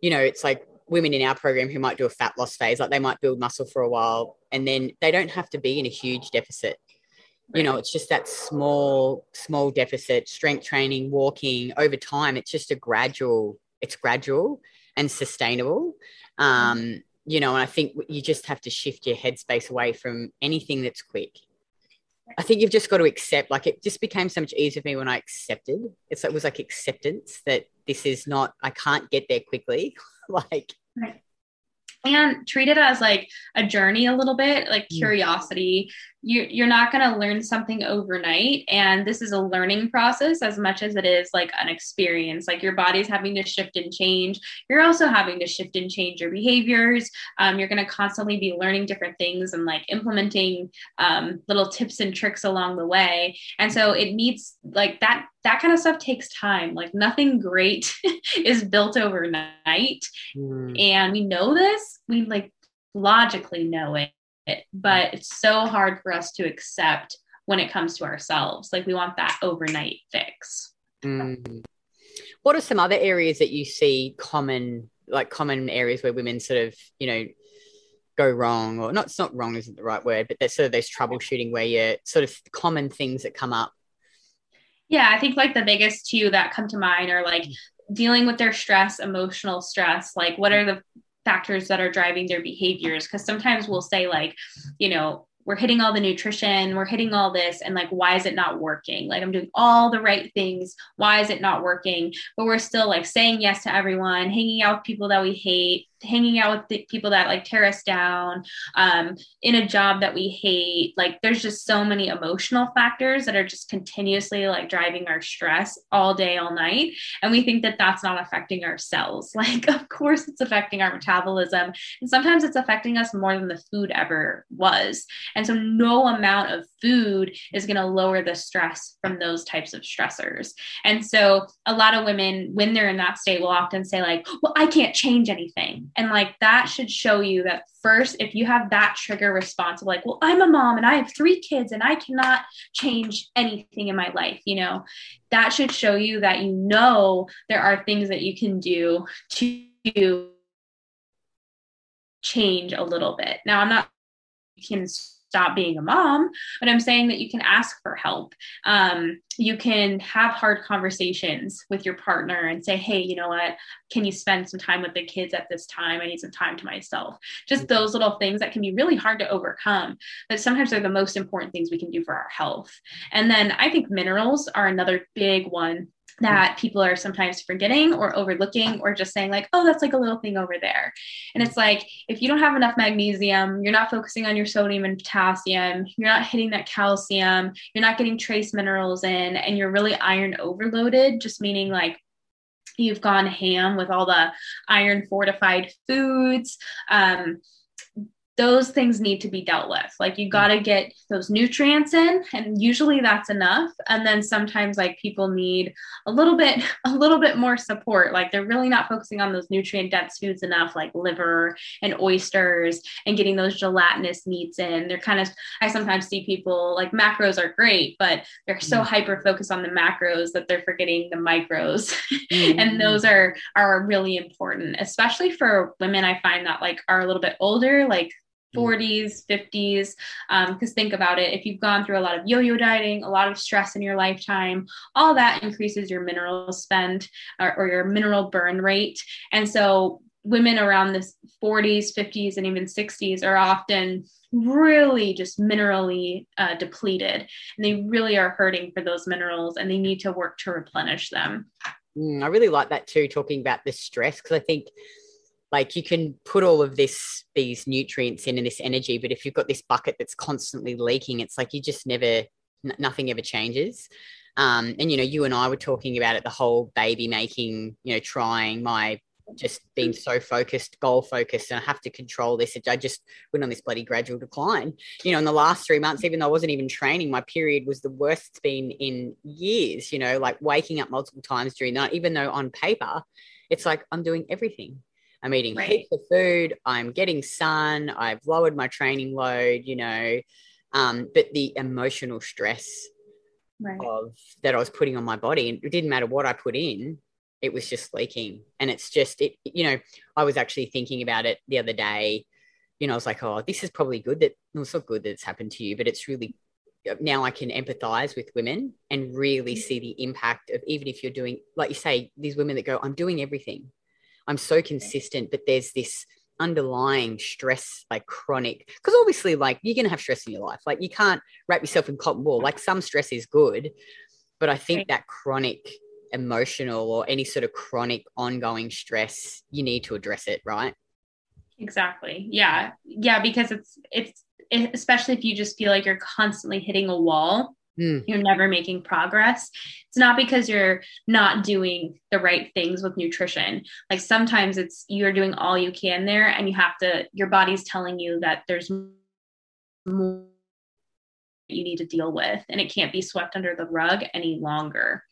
you know, it's like women in our program who might do a fat loss phase, like they might build muscle for a while and then they don't have to be in a huge deficit. You know, it's just that small, small deficit, strength training, walking over time. It's just a gradual, it's gradual and sustainable. Um, you know, and I think you just have to shift your headspace away from anything that's quick. I think you've just got to accept, like, it just became so much easier for me when I accepted. It's, it was like acceptance that this is not, I can't get there quickly. like right. and treat it as like a journey a little bit like mm. curiosity you, you're not going to learn something overnight and this is a learning process as much as it is like an experience. Like your body's having to shift and change. You're also having to shift and change your behaviors. Um, you're going to constantly be learning different things and like implementing um, little tips and tricks along the way. And so it needs like that that kind of stuff takes time. Like nothing great is built overnight. Mm. and we know this. We like logically know it it, but it's so hard for us to accept when it comes to ourselves. Like we want that overnight fix. Mm. What are some other areas that you see common, like common areas where women sort of, you know, go wrong or not, it's not wrong isn't the right word, but there's sort of those troubleshooting where you're sort of common things that come up. Yeah, I think like the biggest two that come to mind are like dealing with their stress, emotional stress. Like, what are the factors that are driving their behaviors because sometimes we'll say like you know we're hitting all the nutrition, we're hitting all this, and like, why is it not working? Like, I'm doing all the right things. Why is it not working? But we're still like saying yes to everyone, hanging out with people that we hate, hanging out with the people that like tear us down um, in a job that we hate like there's just so many emotional factors that are just continuously like driving our stress all day all night. And we think that that's not affecting our cells like of course it's affecting our metabolism. And sometimes it's affecting us more than the food ever was. And so no amount of food is going to lower the stress from those types of stressors. And so a lot of women when they're in that state will often say like well i can't change anything and like that should show you that first, if you have that trigger response of like, well, I'm a mom and I have three kids and I cannot change anything in my life, you know, that should show you that you know there are things that you can do to change a little bit. Now, I'm not you can stop being a mom, but I'm saying that you can ask for help. Um, you can have hard conversations with your partner and say, hey, you know what? Can you spend some time with the kids at this time? I need some time to myself. Just mm-hmm. those little things that can be really hard to overcome, but sometimes they're the most important things we can do for our health. And then I think minerals are another big one that people are sometimes forgetting or overlooking or just saying like oh that's like a little thing over there. And it's like if you don't have enough magnesium you're not focusing on your sodium and potassium you're not hitting that calcium you're not getting trace minerals in and you're really iron overloaded just meaning like you've gone ham with all the iron fortified foods um, those things need to be dealt with. Like you got to get those nutrients in and usually that's enough and then sometimes like people need a little bit a little bit more support. Like they're really not focusing on those nutrient dense foods enough like liver and oysters and getting those gelatinous meats in. They're kind of I sometimes see people like macros are great, but they're so mm. hyper focused on the macros that they're forgetting the micros. Mm. and those are are really important, especially for women I find that like are a little bit older like 40s, 50s. Because um, think about it if you've gone through a lot of yo yo dieting, a lot of stress in your lifetime, all that increases your mineral spend or, or your mineral burn rate. And so women around the 40s, 50s, and even 60s are often really just minerally uh, depleted and they really are hurting for those minerals and they need to work to replenish them. Mm, I really like that too, talking about the stress, because I think like you can put all of this these nutrients in and this energy but if you've got this bucket that's constantly leaking it's like you just never n- nothing ever changes. Um, and you know you and i were talking about it the whole baby making you know trying my just being so focused goal focused and i have to control this. I just went on this bloody gradual decline you know in the last three months even though i wasn't even training my period was the worst it's been in years you know like waking up multiple times during night even though on paper it's like i'm doing everything I'm eating right. heaps of food. I'm getting sun. I've lowered my training load, you know. Um, but the emotional stress right. of that I was putting on my body, and it didn't matter what I put in, it was just leaking. And it's just it, you know, I was actually thinking about it the other day. You know, I was like, oh, this is probably good that well, it's not good that it's happened to you, but it's really now I can empathize with women and really see the impact of even if you're doing, like you say, these women that go, I'm doing everything. I'm so consistent, but there's this underlying stress, like chronic, because obviously, like you're going to have stress in your life. Like you can't wrap yourself in cotton wool. Like some stress is good, but I think that chronic emotional or any sort of chronic ongoing stress, you need to address it, right? Exactly. Yeah. Yeah. Because it's, it's, especially if you just feel like you're constantly hitting a wall Mm. You're never making progress. It's not because you're not doing the right things with nutrition. Like sometimes it's you're doing all you can there, and you have to, your body's telling you that there's more you need to deal with, and it can't be swept under the rug any longer.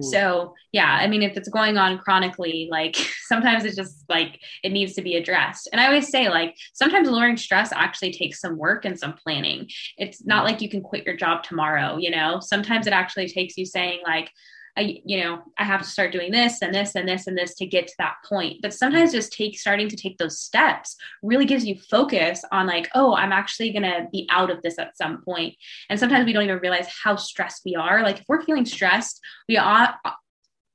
So, yeah, I mean, if it's going on chronically, like sometimes it's just like it needs to be addressed. And I always say, like, sometimes lowering stress actually takes some work and some planning. It's not mm. like you can quit your job tomorrow, you know? Sometimes it actually takes you saying, like, I, you know, I have to start doing this and this and this and this to get to that point. But sometimes just take starting to take those steps really gives you focus on like, oh, I'm actually gonna be out of this at some point. And sometimes we don't even realize how stressed we are. Like if we're feeling stressed, we are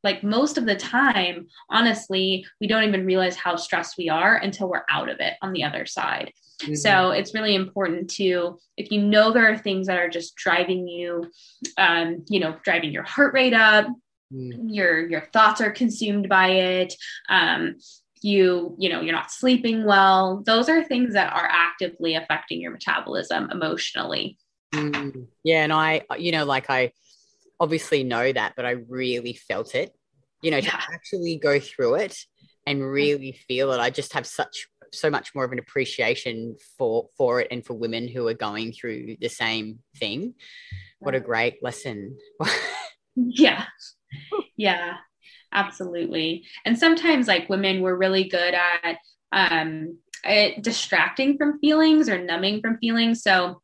like most of the time, honestly, we don't even realize how stressed we are until we're out of it on the other side. Mm-hmm. So it's really important to, if you know there are things that are just driving you, um, you know, driving your heart rate up, mm. your your thoughts are consumed by it. Um, you you know you're not sleeping well those are things that are actively affecting your metabolism emotionally mm, yeah and i you know like i obviously know that but i really felt it you know yeah. to actually go through it and really feel it i just have such so much more of an appreciation for for it and for women who are going through the same thing. What a great lesson. yeah. Yeah. Absolutely. And sometimes like women we're really good at um at distracting from feelings or numbing from feelings. So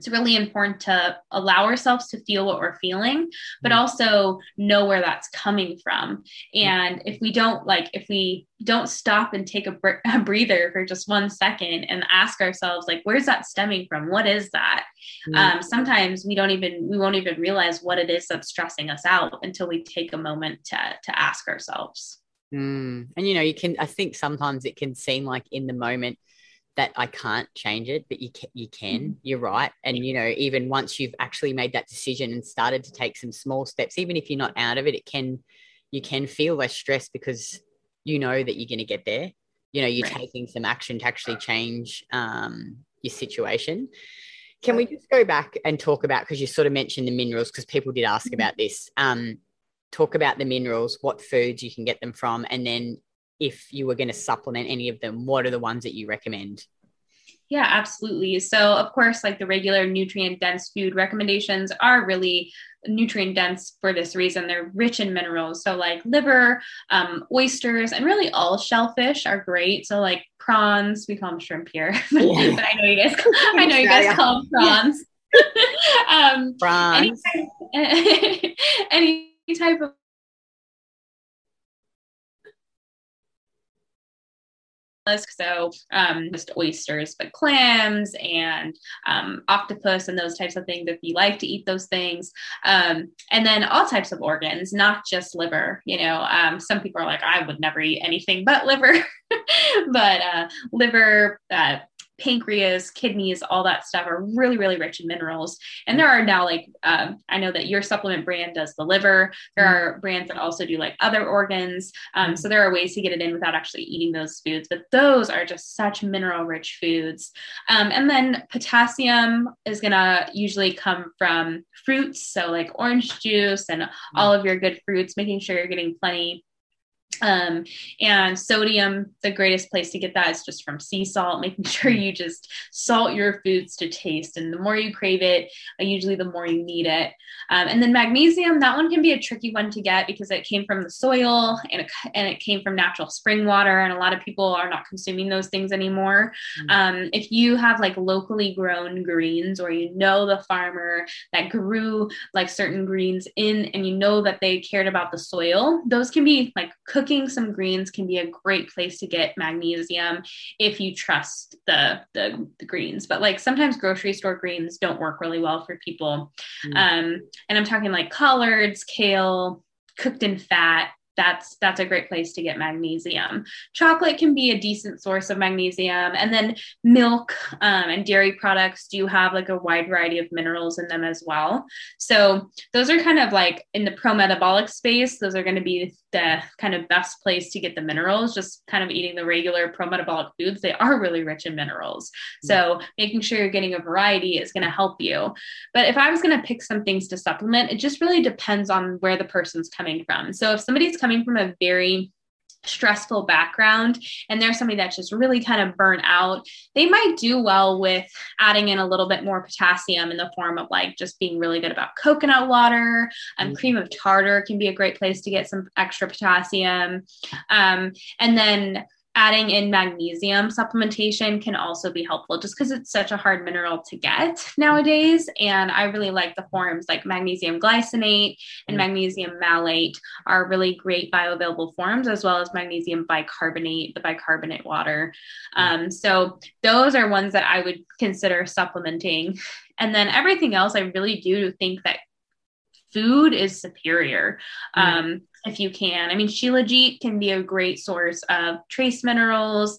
it's really important to allow ourselves to feel what we're feeling but mm-hmm. also know where that's coming from and if we don't like if we don't stop and take a, br- a breather for just one second and ask ourselves like where's that stemming from what is that mm-hmm. um, sometimes we don't even we won't even realize what it is that's stressing us out until we take a moment to to ask ourselves mm. and you know you can i think sometimes it can seem like in the moment that I can't change it, but you can, you can. Mm-hmm. You're right, and you know, even once you've actually made that decision and started to take some small steps, even if you're not out of it, it can you can feel less stress because you know that you're going to get there. You know, you're right. taking some action to actually change um, your situation. Can we just go back and talk about because you sort of mentioned the minerals because people did ask mm-hmm. about this. Um, talk about the minerals, what foods you can get them from, and then if you were going to supplement any of them, what are the ones that you recommend? Yeah, absolutely. So, of course, like the regular nutrient dense food recommendations are really nutrient dense for this reason. They're rich in minerals. So, like liver, um, oysters, and really all shellfish are great. So, like prawns, we call them shrimp here, but, yeah. but I know you guys, I know you guys call them prawns. um, prawns. Any, any type of So um, just oysters, but clams and um, octopus and those types of things if you like to eat those things. Um, and then all types of organs, not just liver. You know, um, some people are like, I would never eat anything but liver, but uh, liver. Uh, pancreas, kidneys, all that stuff are really, really rich in minerals. And there are now like um, I know that your supplement brand does the liver. There mm-hmm. are brands that also do like other organs. Um, so there are ways to get it in without actually eating those foods. But those are just such mineral rich foods. Um, and then potassium is gonna usually come from fruits, so like orange juice and all of your good fruits. Making sure you're getting plenty um, and sodium, the greatest place to get that is just from sea salt, making sure you just salt your foods to taste. And the more you crave it, uh, usually the more you need it. Um, and then magnesium, that one can be a tricky one to get because it came from the soil and it, and it came from natural spring water. And a lot of people are not consuming those things anymore. Mm-hmm. Um, if you have like locally grown greens or you know the farmer that grew like certain greens in and you know that they cared about the soil, those can be like cooking some greens can be a great place to get magnesium if you trust the, the, the greens. But like sometimes grocery store greens don't work really well for people. Mm. Um, and I'm talking like collards, kale, cooked in fat, that's that's a great place to get magnesium. Chocolate can be a decent source of magnesium, and then milk um, and dairy products do have like a wide variety of minerals in them as well. So those are kind of like in the pro metabolic space. Those are going to be the kind of best place to get the minerals. Just kind of eating the regular pro metabolic foods, they are really rich in minerals. So making sure you're getting a variety is going to help you. But if I was going to pick some things to supplement, it just really depends on where the person's coming from. So if somebody's coming coming from a very stressful background and they're somebody that's just really kind of burnt out, they might do well with adding in a little bit more potassium in the form of like just being really good about coconut water. Um, mm-hmm. Cream of tartar can be a great place to get some extra potassium. Um, and then adding in magnesium supplementation can also be helpful just because it's such a hard mineral to get nowadays. And I really like the forms like magnesium glycinate and mm. magnesium malate are really great bioavailable forms, as well as magnesium bicarbonate, the bicarbonate water. Mm. Um, so those are ones that I would consider supplementing. And then everything else, I really do think that food is superior. Mm. Um, if you can. I mean, Shilajit can be a great source of trace minerals,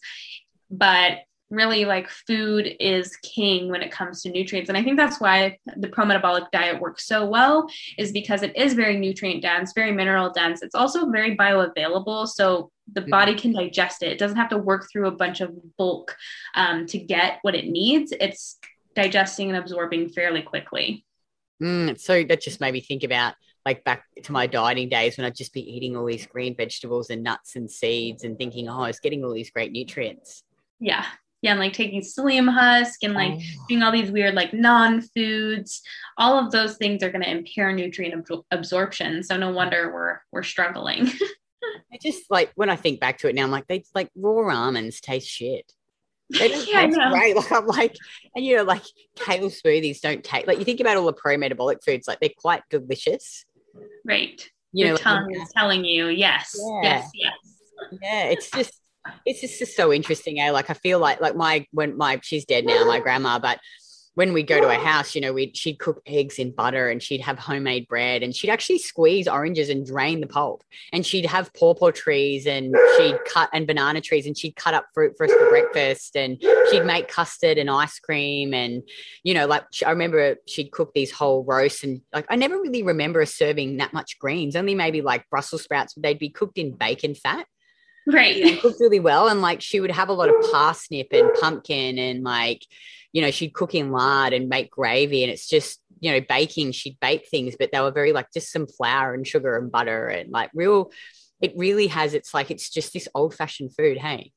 but really like food is king when it comes to nutrients. And i think that's why the pro-metabolic diet works so well is because it is very nutrient dense very mineral dense. It's also very bioavailable so the body can digest it. It doesn't have to work through a bunch of bulk um, to get what it needs. It's digesting and absorbing fairly quickly. Mm, so that just made me think about like back to my dieting days when I'd just be eating all these green vegetables and nuts and seeds and thinking, oh, I was getting all these great nutrients. Yeah. Yeah, and like taking psyllium husk and like oh. doing all these weird like non-foods, all of those things are going to impair nutrient ab- absorption. So no wonder we're we're struggling. I just like when I think back to it now, I'm like they like raw almonds taste shit. They don't yeah, taste great. Like I'm like, and you know, like kale smoothies don't taste like you think about all the pro metabolic foods, like they're quite delicious. Right. You Your know, tongue is telling you yes, yeah. yes, yes. Yeah, it's just it's just, just so interesting. Eh? Like I feel like like my when my she's dead now, my grandma, but when we go to her house, you know, we she'd cook eggs in butter and she'd have homemade bread and she'd actually squeeze oranges and drain the pulp. And she'd have pawpaw trees and she'd cut and banana trees and she'd cut up fruit for us for breakfast and she'd make custard and ice cream and you know, like I remember she'd cook these whole roasts and like I never really remember serving that much greens. Only maybe like Brussels sprouts, but they'd be cooked in bacon fat right cooked really well and like she would have a lot of parsnip and pumpkin and like you know, she'd cook in lard and make gravy. And it's just, you know, baking, she'd bake things, but they were very like just some flour and sugar and butter and like real, it really has, it's like, it's just this old fashioned food. Hey.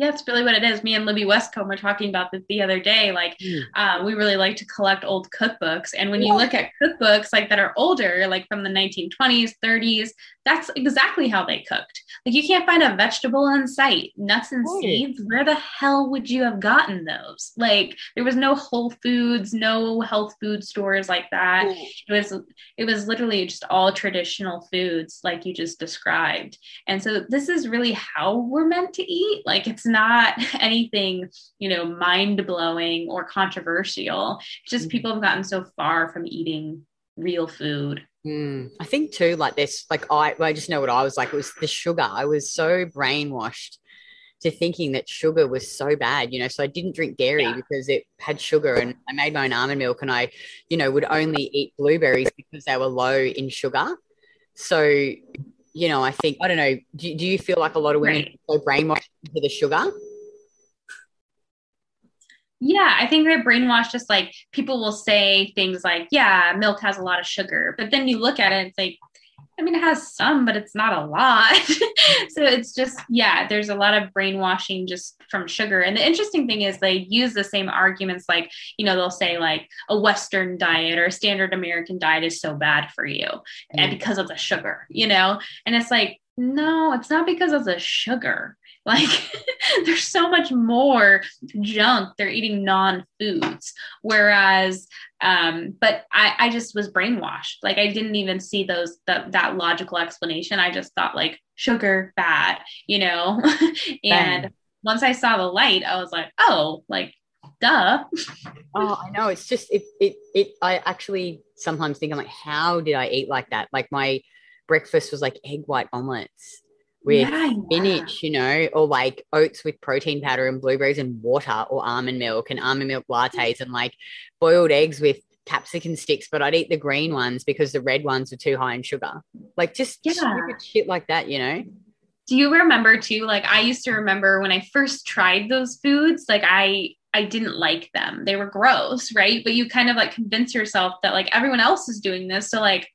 Yeah, it's really what it is. Me and Libby Westcomb were talking about this the other day. Like, mm. uh, we really like to collect old cookbooks. And when you look at cookbooks like that are older, like from the 1920s, 30s, that's exactly how they cooked. Like you can't find a vegetable on site, nuts and right. seeds. Where the hell would you have gotten those? Like there was no Whole Foods, no health food stores like that. Right. It was it was literally just all traditional foods like you just described. And so this is really how we're meant to eat. Like it's not anything, you know, mind-blowing or controversial. It's just mm-hmm. people have gotten so far from eating real food. Mm, I think too, like this, like I, I just know what I was like. It was the sugar. I was so brainwashed to thinking that sugar was so bad, you know. So I didn't drink dairy yeah. because it had sugar, and I made my own almond milk, and I, you know, would only eat blueberries because they were low in sugar. So, you know, I think I don't know. Do, do you feel like a lot of women right. are brainwashed into the sugar? Yeah, I think they're brainwashed. Just like people will say things like, "Yeah, milk has a lot of sugar," but then you look at it, it's like I mean, it has some, but it's not a lot. so it's just, yeah, there's a lot of brainwashing just from sugar. And the interesting thing is they use the same arguments like, you know, they'll say like a Western diet or a standard American diet is so bad for you mm. and because of the sugar, you know? And it's like, no, it's not because of the sugar. Like there's so much more junk. They're eating non-foods. Whereas um, but I, I just was brainwashed. Like I didn't even see those that that logical explanation. I just thought like sugar bad, you know? and Bang. once I saw the light, I was like, oh, like duh. oh, I know. It's just it it it I actually sometimes think I'm like, how did I eat like that? Like my breakfast was like egg white omelets with yeah, spinach, yeah. you know, or like oats with protein powder and blueberries and water or almond milk and almond milk lattes and like boiled eggs with capsicum sticks, but I'd eat the green ones because the red ones were too high in sugar. Like just yeah. shit like that, you know? Do you remember too? Like I used to remember when I first tried those foods, like I I didn't like them. They were gross, right? But you kind of like convince yourself that like everyone else is doing this. So like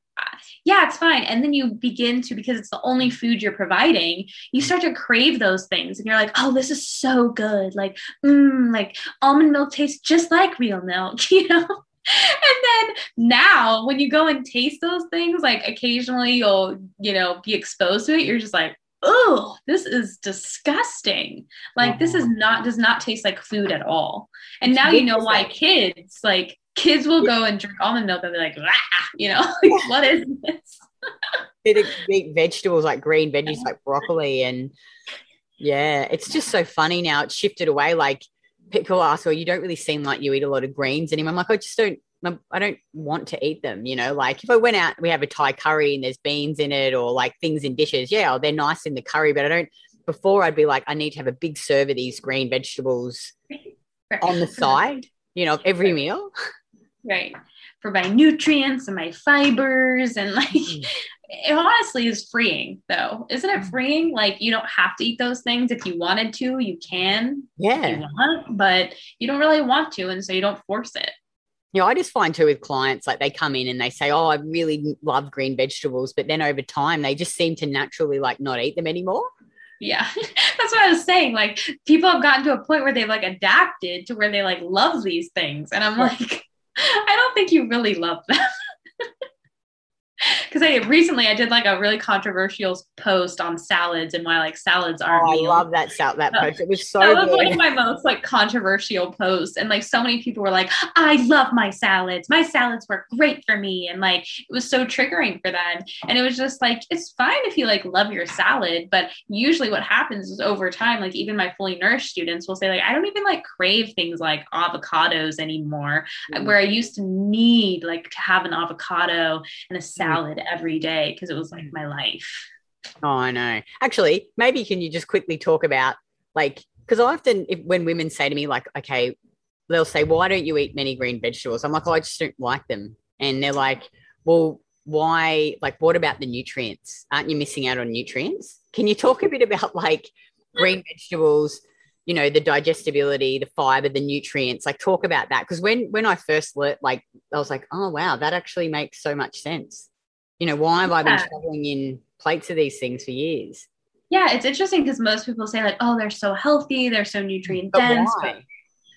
yeah, it's fine. And then you begin to, because it's the only food you're providing, you start to crave those things. And you're like, oh, this is so good. Like, mm, like almond milk tastes just like real milk, you know? and then now when you go and taste those things, like occasionally you'll, you know, be exposed to it, you're just like, oh, this is disgusting. Like, this is uh-huh. not, does not taste like food at all. And now you know why kids, like, kids will go and drink almond milk and be like, you know, like, what is this? they eat vegetables like green veggies like broccoli and yeah, it's just so funny now. It's shifted away. Like people ask, "Well, you don't really seem like you eat a lot of greens." anymore. I'm like, I just don't. I don't want to eat them. You know, like if I went out, we have a Thai curry and there's beans in it, or like things in dishes. Yeah, oh, they're nice in the curry, but I don't. Before I'd be like, I need to have a big serve of these green vegetables on the side. You know, every meal right for my nutrients and my fibers and like mm. it honestly is freeing though isn't it mm. freeing like you don't have to eat those things if you wanted to you can yeah you want, but you don't really want to and so you don't force it you know, I just find too with clients, like they come in and they say, Oh, I really love green vegetables. But then over time, they just seem to naturally like not eat them anymore. Yeah, that's what I was saying. Like people have gotten to a point where they've like adapted to where they like love these things. And I'm like, I don't think you really love them because I recently I did like a really controversial post on salads and why like salads aren't. Oh, I love that sal- that post. It was so. That was good. like my most like controversial post, and like so many people were like, "I love my salads. My salads work great for me," and like it was so triggering for them. And it was just like it's fine if you like love your salad, but usually what happens is over time, like even my fully nourished students will say like, "I don't even like crave things like avocados anymore," mm-hmm. where I used to need like to have an avocado and a salad. Mm-hmm salad every day because it was like mm. my life. Oh, I know. Actually, maybe can you just quickly talk about like because I often if, when women say to me like, okay, they'll say, why don't you eat many green vegetables? I'm like, oh, I just don't like them, and they're like, well, why? Like, what about the nutrients? Aren't you missing out on nutrients? Can you talk a bit about like green vegetables? you know the digestibility the fiber the nutrients like talk about that because when when i first learned like i was like oh wow that actually makes so much sense you know, why have yeah. I been shoveling in plates of these things for years? Yeah, it's interesting because most people say like, oh, they're so healthy, they're so nutrient dense. But,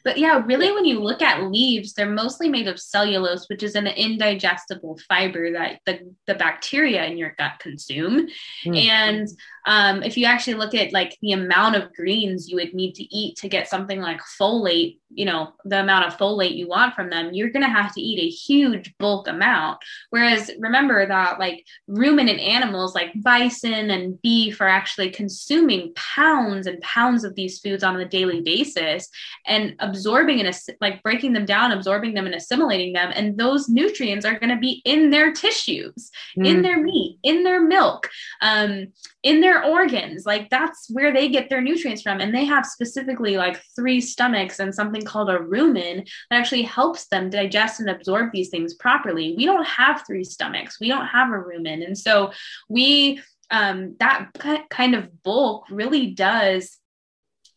but yeah, really, when you look at leaves, they're mostly made of cellulose, which is an indigestible fiber that the, the bacteria in your gut consume. Mm. And um, if you actually look at like the amount of greens you would need to eat to get something like folate, you know, the amount of folate you want from them, you're going to have to eat a huge bulk amount. Whereas remember that like ruminant animals like bison and beef are actually consuming pounds and pounds of these foods on a daily basis and absorbing and like breaking them down, absorbing them and assimilating them. And those nutrients are going to be in their tissues, mm. in their meat, in their milk, um, in their organs. Like that's where they get their nutrients from. And they have specifically like three stomachs and something called a rumen that actually helps them digest and absorb these things properly. We don't have three stomachs, we don't have a rumen. And so we, um, that kind of bulk really does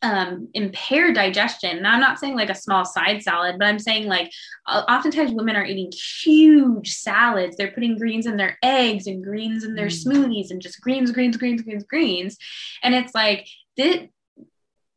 um, impair digestion. Now, I'm not saying like a small side salad, but I'm saying like uh, oftentimes women are eating huge salads. They're putting greens in their eggs and greens in their mm. smoothies and just greens, greens, greens, greens, greens. And it's like, did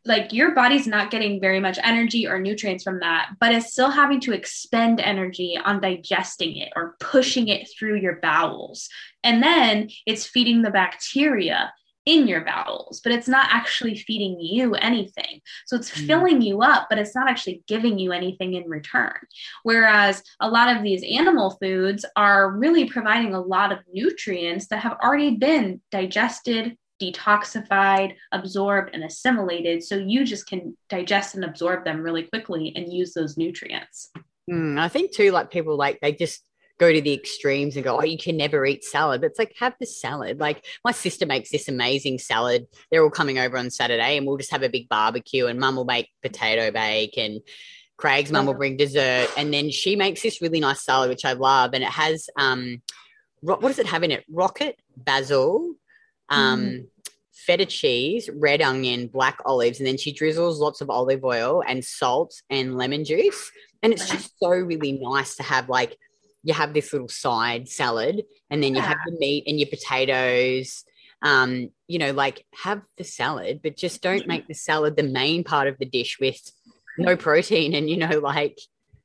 like your body's not getting very much energy or nutrients from that, but it's still having to expend energy on digesting it or pushing it through your bowels. And then it's feeding the bacteria in your bowels, but it's not actually feeding you anything. So it's mm. filling you up, but it's not actually giving you anything in return. Whereas a lot of these animal foods are really providing a lot of nutrients that have already been digested, detoxified, absorbed, and assimilated. So you just can digest and absorb them really quickly and use those nutrients. Mm, I think too, like people like they just go to the extremes and go, oh, you can never eat salad. But it's like, have the salad. Like my sister makes this amazing salad. They're all coming over on Saturday and we'll just have a big barbecue and mum will make potato bake and Craig's mum will bring dessert. And then she makes this really nice salad, which I love. And it has, um, what does it have in it? Rocket, basil, um, mm feta cheese, red onion, black olives, and then she drizzles lots of olive oil and salt and lemon juice. And it's just so really nice to have like you have this little side salad, and then you yeah. have the meat and your potatoes. Um, you know, like have the salad, but just don't make the salad the main part of the dish with no protein. And you know, like,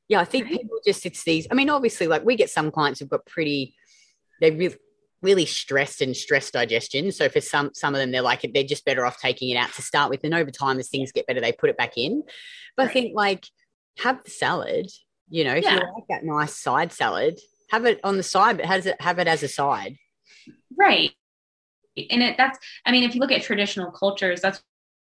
yeah, I think people just it's these. I mean, obviously, like we get some clients who've got pretty, they really really stressed and stress digestion. So for some some of them, they're like they're just better off taking it out to start with, and over time, as things get better, they put it back in. But right. I think like have the salad. You know, if yeah. you like that nice side salad, have it on the side, but has it have it as a side. Right. And it that's I mean, if you look at traditional cultures, that's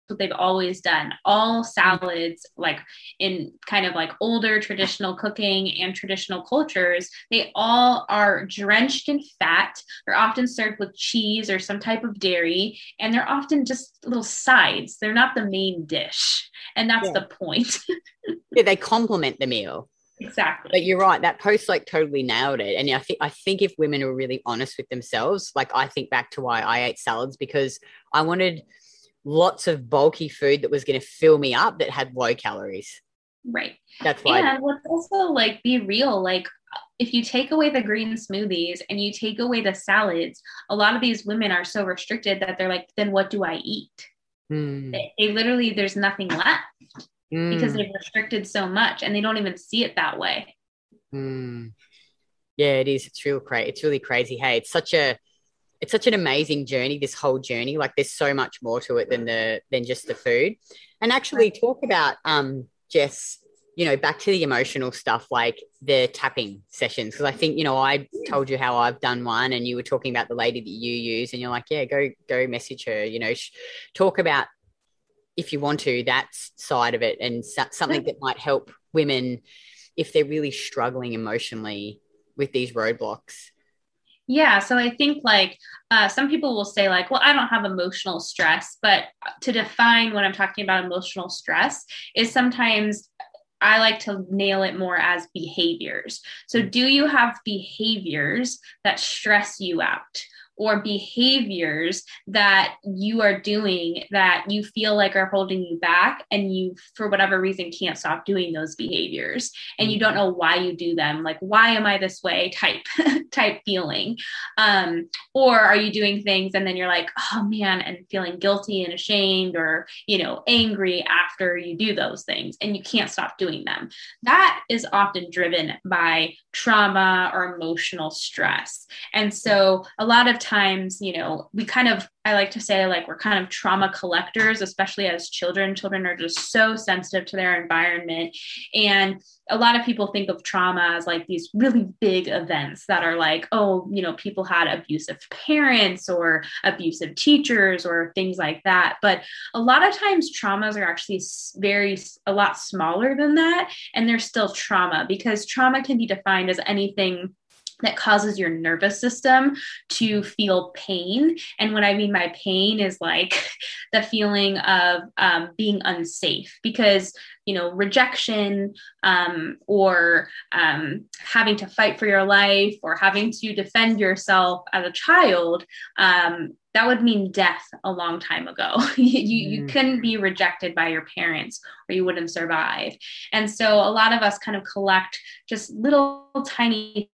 what they've always done. All salads, like in kind of like older traditional cooking and traditional cultures, they all are drenched in fat. They're often served with cheese or some type of dairy, and they're often just little sides. They're not the main dish. And that's yeah. the point. yeah, they complement the meal. Exactly. But you're right. That post like totally nailed it. And I think I think if women are really honest with themselves, like I think back to why I ate salads because I wanted lots of bulky food that was going to fill me up that had low calories. Right. That's why. And let's also like be real. Like if you take away the green smoothies and you take away the salads, a lot of these women are so restricted that they're like, then what do I eat? Mm. They, they, literally, there's nothing left mm. because they've restricted so much and they don't even see it that way. Mm. Yeah, it is. It's real crazy. It's really crazy. Hey, it's such a it's such an amazing journey this whole journey. Like there's so much more to it than the than just the food. And actually talk about um jess you know back to the emotional stuff like the tapping sessions. Because i think you know i told you how i've done one and you were talking about the lady that you use and you're like yeah go go message her you know sh- talk about if you want to that side of it and something that might help women if they're really struggling emotionally with these roadblocks yeah. So I think like uh, some people will say, like, well, I don't have emotional stress. But to define what I'm talking about emotional stress is sometimes I like to nail it more as behaviors. So, do you have behaviors that stress you out? Or behaviors that you are doing that you feel like are holding you back and you for whatever reason can't stop doing those behaviors. And you don't know why you do them. Like why am i this way? Type type feeling. Um, or are you doing things and then you're like oh man and feeling guilty and ashamed or you know angry after you do those things and you can't stop doing them. That is often driven by trauma or emotional stress. And so a lot of times, you know, we kind of, I like to say, like, we're kind of trauma collectors, especially as children. Children are just so sensitive to their environment. And a lot of people think of trauma as like these really big events that are like, oh, you know, people had abusive parents or abusive teachers or things like that. But a lot of times, traumas are actually very, a lot smaller than that. And they're still trauma because trauma can be defined as anything that causes your nervous system to feel pain. And what I mean by pain is like the feeling of um, being unsafe because, you know, rejection um, or um, having to fight for your life or having to defend yourself as a child. Um, that would mean death a long time ago. you, you mm. couldn't be rejected by your parents or you wouldn't survive. And so a lot of us kind of collect just little tiny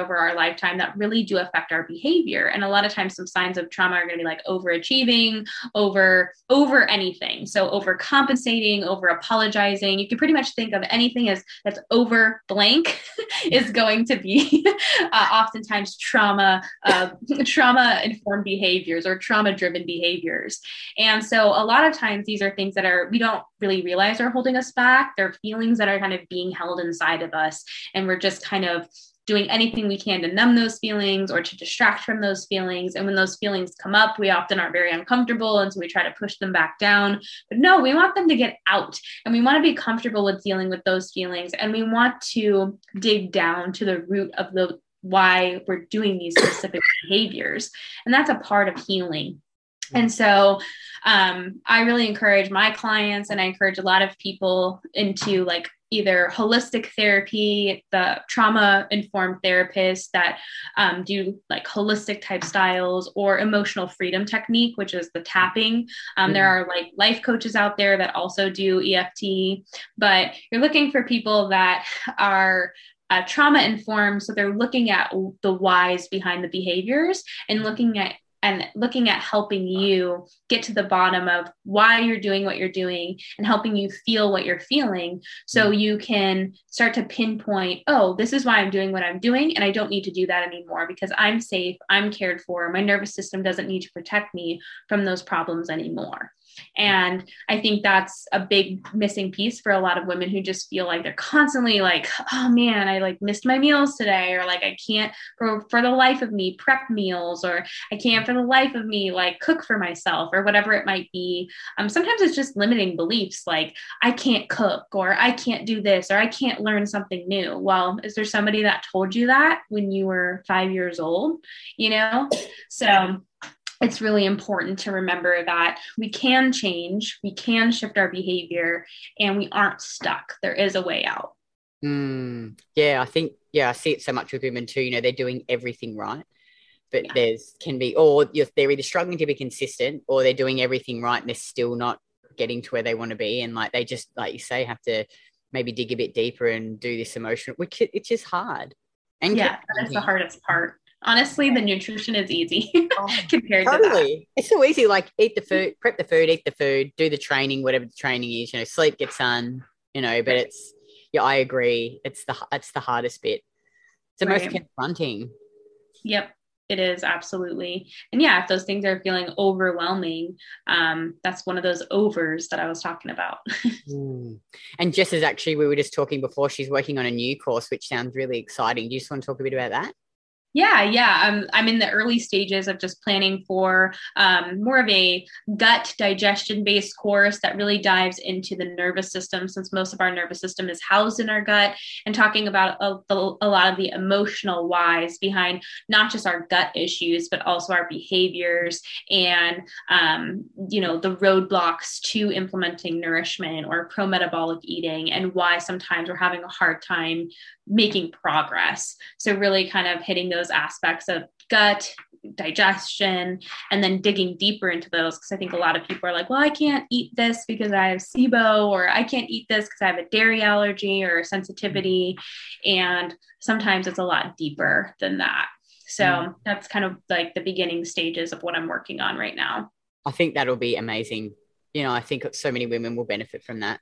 over our lifetime that really do affect our behavior. And a lot of times some signs of trauma are going to be like overachieving over over anything. So over compensating over apologizing. You can pretty much think of anything as that's over blank is going to be uh, oftentimes trauma uh, trauma informed behaviors or trauma driven behaviors. And so a lot of times these are things that are we don't really realize are holding us back. They're feelings that are kind of being held inside of us. And we're just kind of doing anything we can to numb those feelings or to distract from those feelings. And when those feelings come up, we often are very uncomfortable. And so we try to push them back down. But no, we want them to get out and we want to be comfortable with dealing with those feelings. And we want to dig down to the root of the why we're doing these specific behaviors. And that's a part of healing. And so um, I really encourage my clients and I encourage a lot of people into like either holistic therapy, the trauma informed therapists that um, do like holistic type styles, or emotional freedom technique, which is the tapping. Um, mm-hmm. There are like life coaches out there that also do EFT, but you're looking for people that are uh, trauma informed. So they're looking at the whys behind the behaviors and looking at and looking at helping you get to the bottom of why you're doing what you're doing and helping you feel what you're feeling so mm. you can start to pinpoint oh this is why i'm doing what i'm doing and i don't need to do that anymore because i'm safe i'm cared for my nervous system doesn't need to protect me from those problems anymore and I think that's a big missing piece for a lot of women who just feel like they're constantly like, oh man, I like missed my meals today, or like I can't for, for the life of me prep meals, or I can't for the life of me like cook for myself, or whatever it might be. Um, sometimes it's just limiting beliefs like I can't cook, or I can't do this, or I can't learn something new. Well, is there somebody that told you that when you were five years old? You know? So it's really important to remember that we can change, we can shift our behavior, and we aren't stuck. There is a way out. Mm, yeah, I think, yeah, I see it so much with women too. You know, they're doing everything right, but yeah. there's can be, or they're either struggling to be consistent or they're doing everything right and they're still not getting to where they want to be. And like they just, like you say, have to maybe dig a bit deeper and do this emotion, which it's just hard. And yeah, that's the hardest part honestly the nutrition is easy oh, compared totally. to that. it's so easy like eat the food prep the food eat the food do the training whatever the training is you know sleep gets done you know but it's yeah i agree it's the it's the hardest bit it's the right. most confronting yep it is absolutely and yeah if those things are feeling overwhelming um, that's one of those overs that i was talking about mm. and jess is actually we were just talking before she's working on a new course which sounds really exciting do you just want to talk a bit about that yeah, yeah. I'm, I'm in the early stages of just planning for um, more of a gut digestion based course that really dives into the nervous system, since most of our nervous system is housed in our gut, and talking about a, a lot of the emotional whys behind not just our gut issues, but also our behaviors and, um, you know, the roadblocks to implementing nourishment or pro metabolic eating, and why sometimes we're having a hard time making progress. So, really kind of hitting those aspects of gut, digestion, and then digging deeper into those. Because I think a lot of people are like, well, I can't eat this because I have SIBO, or I can't eat this because I have a dairy allergy or sensitivity. And sometimes it's a lot deeper than that. So, mm. that's kind of like the beginning stages of what I'm working on right now. I think that'll be amazing. You know, I think so many women will benefit from that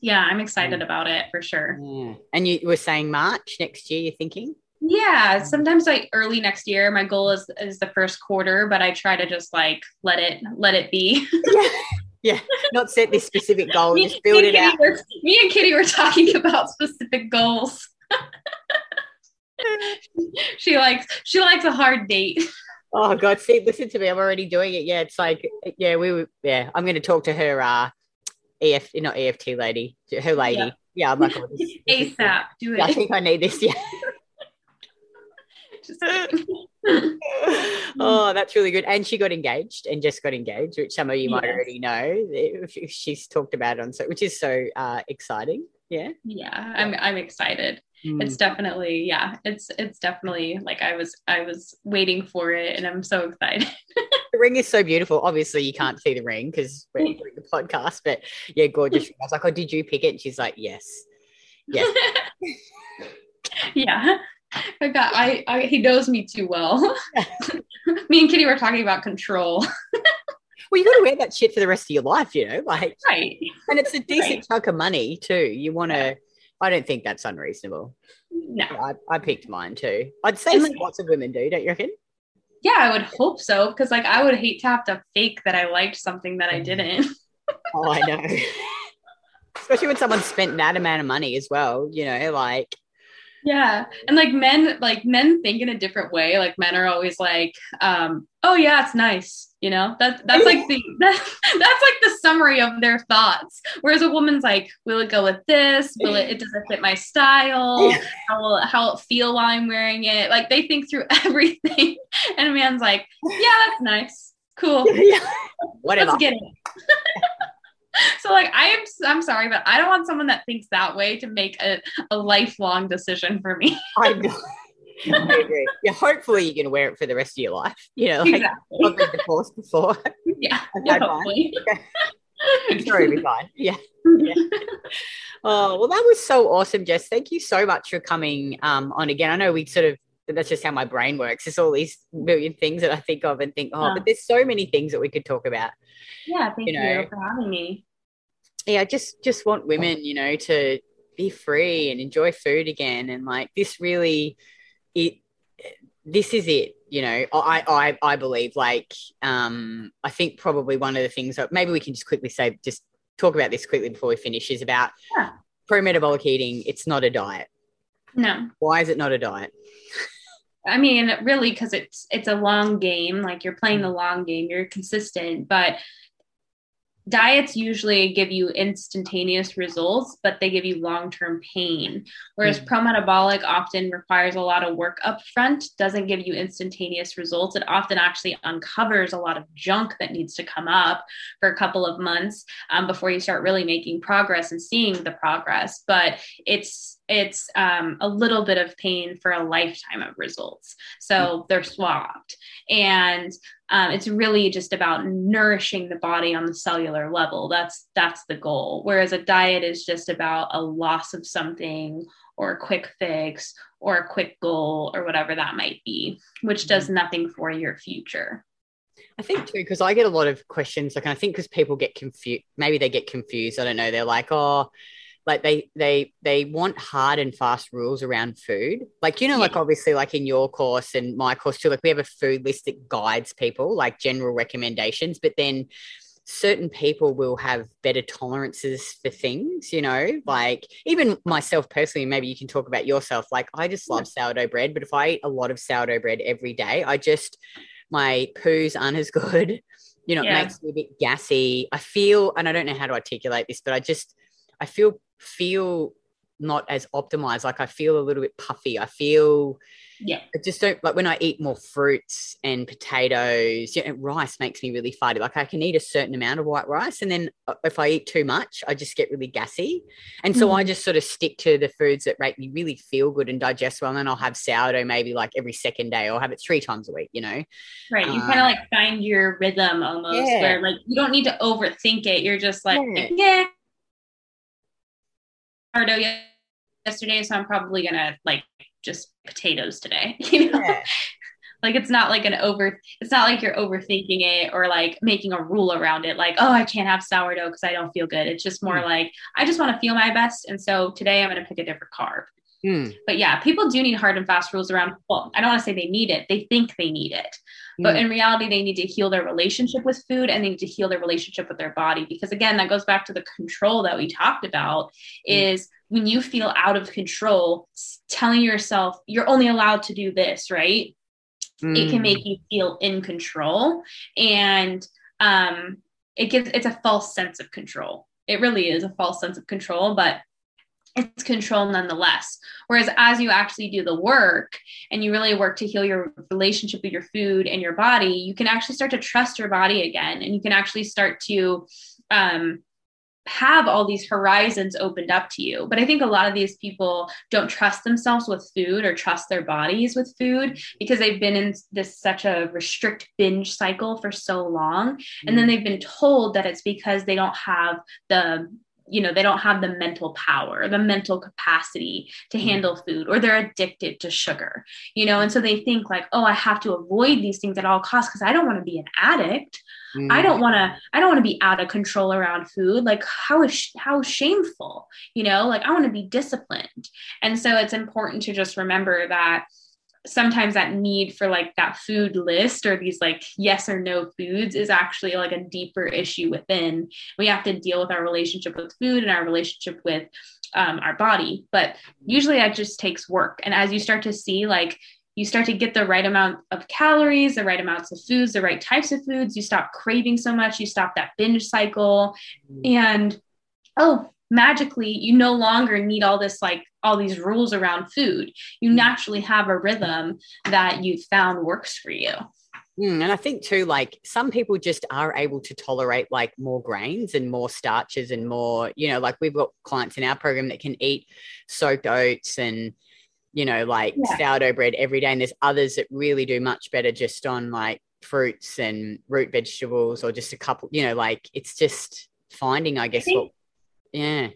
yeah, I'm excited mm. about it for sure. Yeah. And you were saying March next year, you're thinking? Yeah, mm. sometimes like early next year. My goal is is the first quarter, but I try to just like let it let it be. yeah. Yeah, not set this specific goal, me, just build it out. Were, me and Kitty were talking about specific goals. she likes she likes a hard date. Oh God, see, listen to me. I'm already doing it. Yeah, it's like, yeah, we were, yeah. I'm going to talk to her. Uh, EF, not EFT lady, her lady. Yeah, yeah I'm like, oh, this, this ASAP. Do it. I think I need this. Yeah. oh, that's really good. And she got engaged and just got engaged, which some of you might already know. She's talked about it on so, which is so uh, exciting. Yeah. Yeah, I'm I'm excited. Mm. It's definitely yeah. It's it's definitely like I was I was waiting for it, and I'm so excited. the ring is so beautiful. Obviously, you can't see the ring because we're doing the podcast, but yeah, gorgeous. I was like, oh, did you pick it? And she's like, yes, yes. yeah. I got I, I he knows me too well. me and Kitty were talking about control. well, you got to wear that shit for the rest of your life, you know, like right. And it's a decent right. chunk of money too. You want to. I don't think that's unreasonable. No, I, I picked mine too. I'd say like, lots of women do. Don't you reckon? Yeah, I would hope so. Because like I would hate to have to fake that I liked something that I didn't. oh, I know. Especially when someone spent that amount of money as well. You know, like yeah and like men like men think in a different way like men are always like um oh yeah it's nice you know? That's that's like the that, that's like the summary of their thoughts. Whereas a woman's like will it go with this? Will it it does it fit my style? How will it, how it feel while i'm wearing it? Like they think through everything. And a man's like yeah that's nice. Cool. Whatever let's get it. So like I am I'm sorry, but I don't want someone that thinks that way to make a, a lifelong decision for me. I know. I agree. Yeah, hopefully you can wear it for the rest of your life. You know, like exactly. I've been divorced before. Yeah, yeah hopefully. I'm sure it'll be fine. Yeah. yeah. Oh, well, that was so awesome, Jess. Thank you so much for coming um, on again. I know we sort of that's just how my brain works. There's all these million things that I think of and think, oh, but there's so many things that we could talk about. Yeah, thank you, know? you for having me. Yeah, I just just want women, you know, to be free and enjoy food again. And like this really it this is it you know i i i believe like um i think probably one of the things that maybe we can just quickly say just talk about this quickly before we finish is about yeah. pro-metabolic eating it's not a diet no why is it not a diet I mean, really, because it's it's a long game. Like you're playing the long game, you're consistent, but diets usually give you instantaneous results, but they give you long term pain. Whereas mm. pro metabolic often requires a lot of work up front, doesn't give you instantaneous results. It often actually uncovers a lot of junk that needs to come up for a couple of months um, before you start really making progress and seeing the progress. But it's it's um, a little bit of pain for a lifetime of results. So they're swapped. And um, it's really just about nourishing the body on the cellular level. That's that's the goal. Whereas a diet is just about a loss of something or a quick fix or a quick goal or whatever that might be, which does mm-hmm. nothing for your future. I think too, because I get a lot of questions. Like, I think because people get confused, maybe they get confused. I don't know. They're like, oh, like they they they want hard and fast rules around food. Like you know yeah. like obviously like in your course and my course too like we have a food list that guides people like general recommendations but then certain people will have better tolerances for things you know? Like even myself personally maybe you can talk about yourself like i just love sourdough bread but if i eat a lot of sourdough bread every day i just my poos aren't as good. You know yeah. it makes me a bit gassy. I feel and i don't know how to articulate this but i just I feel feel not as optimized. Like I feel a little bit puffy. I feel yeah. I just don't like when I eat more fruits and potatoes. You know, rice makes me really farty. Like I can eat a certain amount of white rice, and then uh, if I eat too much, I just get really gassy. And so mm. I just sort of stick to the foods that make me really feel good and digest well. And then I'll have sourdough maybe like every second day, or have it three times a week. You know, right? You um, kind of like find your rhythm almost, yeah. where like you don't need to overthink it. You're just like, yeah, yeah sourdough yesterday, so I'm probably gonna like just potatoes today. You know, yeah. like it's not like an over. It's not like you're overthinking it or like making a rule around it. Like, oh, I can't have sourdough because I don't feel good. It's just more mm. like I just want to feel my best, and so today I'm gonna pick a different carb. Mm. But yeah, people do need hard and fast rules around. Well, I don't want to say they need it; they think they need it, but Mm. in reality, they need to heal their relationship with food and they need to heal their relationship with their body. Because again, that goes back to the control that we talked about. Mm. Is when you feel out of control, telling yourself you're only allowed to do this, right? it can Mm. make you feel in control and um it gives it's a false sense of control it really is a false sense of control but it's control nonetheless whereas as you actually do the work and you really work to heal your relationship with your food and your body you can actually start to trust your body again and you can actually start to um have all these horizons opened up to you. But I think a lot of these people don't trust themselves with food or trust their bodies with food because they've been in this such a restrict binge cycle for so long. And then they've been told that it's because they don't have the you know they don't have the mental power the mental capacity to handle food or they're addicted to sugar you know and so they think like oh i have to avoid these things at all costs because i don't want to be an addict. Mm. I don't want to I don't want to be out of control around food. Like how is how shameful you know? Like I want to be disciplined. And so it's important to just remember that sometimes that need for like that food list or these like yes or no foods is actually like a deeper issue within we have to deal with our relationship with food and our relationship with um, our body but usually that just takes work and as you start to see like you start to get the right amount of calories, the right amounts of foods, the right types of foods. You stop craving so much. You stop that binge cycle. And oh, magically, you no longer need all this, like all these rules around food. You naturally have a rhythm that you've found works for you. Mm, and I think too, like some people just are able to tolerate like more grains and more starches and more, you know, like we've got clients in our program that can eat soaked oats and, you know, like Yeah. sourdough bread every day. And there's others that really do much better just on like fruits and root vegetables or just a couple, you know, like it's just finding, I guess, think- what, yeah.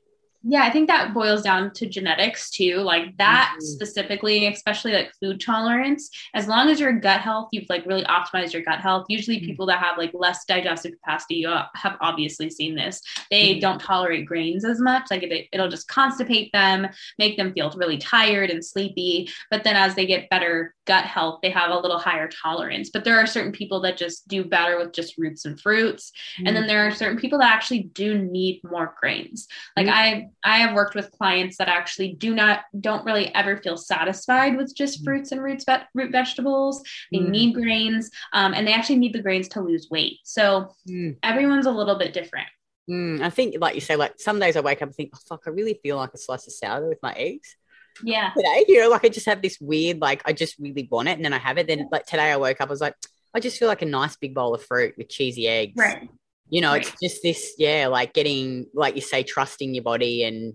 Yeah, I think that boils down to genetics too. Like that Mhm. specifically, especially like food tolerance. As long as your gut health, you've like really optimized your gut health. Usually, Mhm. people that have like less digestive capacity, you have obviously seen this. They Mhm. don't tolerate grains as much. Like it, it'll just constipate them, make them feel really tired and sleepy. But then as they get better gut health, they have a little higher tolerance. But there are certain people that just do better with just roots and fruits. And then there are certain people that actually do need more grains. Like Mhm. I I have worked with clients that actually do not don't really ever feel satisfied with just Mhm. fruits and roots ve- root vegetables. They Mhm. need grains, um, and they actually need the grains to lose weight. So Mm. everyone's a little bit different. Mm, I think, like you say, like some days I wake up and think, oh, fuck, I really feel like a slice of sourdough with my eggs. Yeah. today. You know, like I just have this weird, like I just really want it, and then I have it. Then like today, I woke up, I was like, I just feel like a nice big bowl of fruit with cheesy eggs. Right. You know, Right. it's just this, yeah, like getting, like you say, trusting your body and,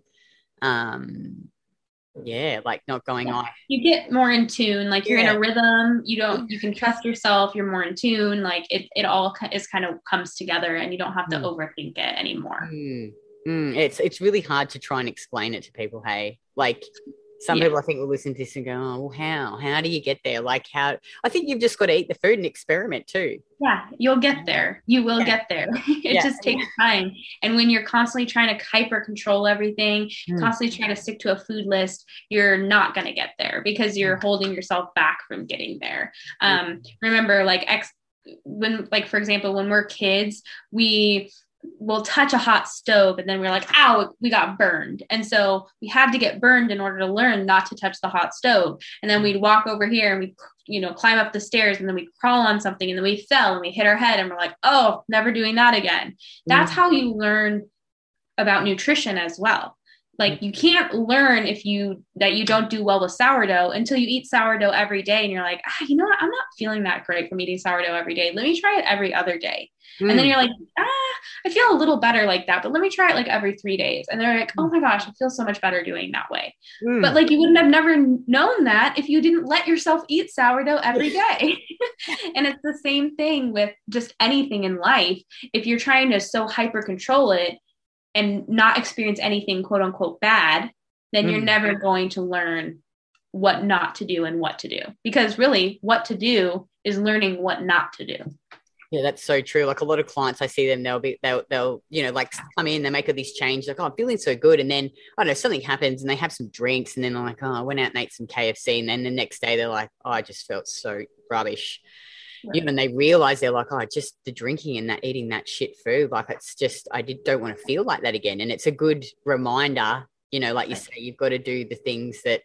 um, yeah, like not going Yeah. off. You get more in tune. Like you're in a rhythm. You don't. You can trust yourself. You're more in tune. Like it. It all is kind of comes together, and you don't have to Mm. overthink it anymore. Mm, mm, it's it's really hard to try and explain it to people. Hey, like some Yeah. people I think will listen to this and go, oh, well, how? How do you get there? Like how? I think you've just got to eat the food and experiment too. Yeah, you'll get there. You will Yeah. get there. it Yeah. just takes time. And when you're constantly trying to hyper control everything, Mm. constantly trying to stick to a food list, you're not going to get there because you're holding yourself back from getting there. Um, remember, like ex when like for example, when we're kids, we will touch a hot stove and then we're like, ow, we got burned. And so we had to get burned in order to learn not to touch the hot stove. And then we'd walk over here and we'd, you know, climb up the stairs and then we crawl on something and then we fell and we hit our head and we're like, oh, never doing that again. That's mm. how you learn about nutrition as well. Like you can't learn if you that you don't do well with sourdough until you eat sourdough every day and you're like, ah, you know what? I'm not feeling that great from eating sourdough every day. Let me try it every other day. And then Mm. you're like, ah, I feel a little better like that, but let me try it like every three days. And they're like, oh my gosh, I feel so much better doing that way. Mm. But like you wouldn't have never known that if you didn't let yourself eat sourdough every day. and it's the same thing with just anything in life. If you're trying to so hyper control it and not experience anything quote unquote bad, then you're Mm. never going to learn what not to do and what to do. Because really, what to do is learning what not to do. Yeah, that's so true. Like a lot of clients, I see them, they'll be, they'll, they'll, you know, like come in, they make all these changes, like, oh, I'm feeling so good. And then, I don't know, something happens and they have some drinks and then they're like, oh, I went out and ate some KFC. And then the next day they're like, oh, I just felt so rubbish. Right. Even they realize they're like, oh, just the drinking and that eating that shit food. Like it's just, I did, don't want to feel like that again. And it's a good reminder, you know, like you say, you've got to do the things that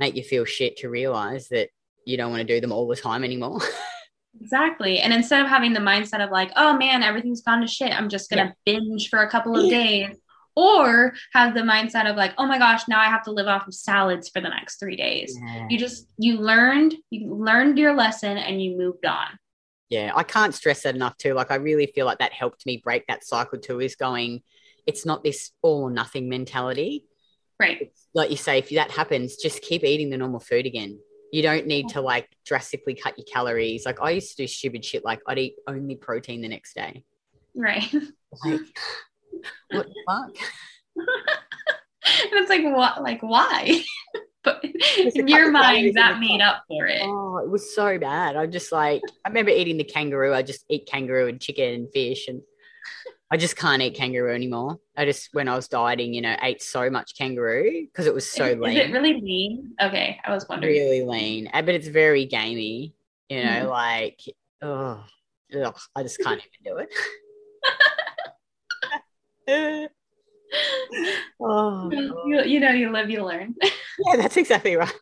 make you feel shit to realize that you don't want to do them all the time anymore. Exactly. And instead of having the mindset of like, oh man, everything's gone to shit, I'm just going to yeah. binge for a couple of days. Or have the mindset of like, oh my gosh, now I have to live off of salads for the next three days. Yeah. You just, you learned, you learned your lesson and you moved on. Yeah, I can't stress that enough too. Like, I really feel like that helped me break that cycle too, is going, it's not this all or nothing mentality. Right. It's, like you say, if that happens, just keep eating the normal food again. You don't need to like drastically cut your calories. Like I used to do stupid shit like I'd eat only protein the next day. Right. Like, what the fuck? and it's like what like why? but in your mind that made up for it. Oh, it was so bad. I just like I remember eating the kangaroo. I just eat kangaroo and chicken and fish and I just can't eat kangaroo anymore. I just, when I was dieting, you know, ate so much kangaroo because it was so is, lean. Is it really lean? Okay, I was wondering. Really lean, but it's very gamey. You know, mm. like oh, ugh, I just can't even do it. oh, you, you know, you live, you learn. yeah, that's exactly right.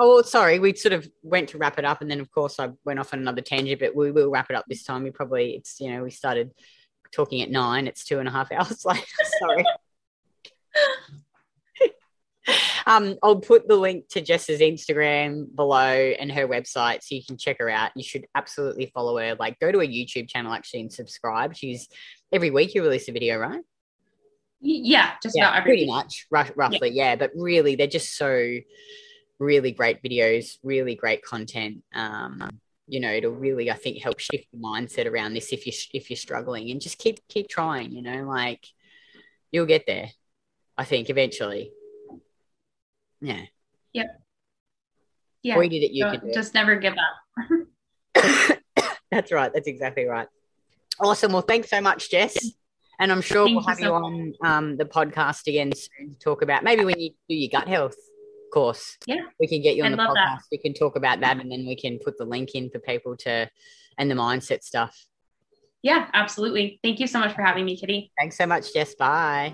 Oh, well, sorry. We sort of went to wrap it up, and then of course I went off on another tangent. But we will wrap it up this time. We probably it's you know we started talking at nine. It's two and a half hours later. Sorry. Um, I'll put the link to Jess's Instagram below and her website so you can check her out. You should absolutely follow her. Like, go to her YouTube channel actually and subscribe. She's every week you release a video, right? Yeah, just yeah, about every pretty week. much, roughly, yeah. yeah. But really, they're just so really great videos, really great content. Um, you know it'll really i think help shift the mindset around this if you if you're struggling and just keep keep trying you know like you'll get there i think eventually yeah yep yeah we did it you so can just never give up that's right that's exactly right awesome well thanks so much jess and i'm sure Thank we'll have you, so on um, the podcast again soon to talk about maybe when you do your gut health course. Yeah. We can get you on I the podcast. That. We can talk about that and then we can put the link in for people to and the mindset stuff. Yeah, absolutely. Thank you so much for having me, Kitty. Thanks so much, Jess. Bye.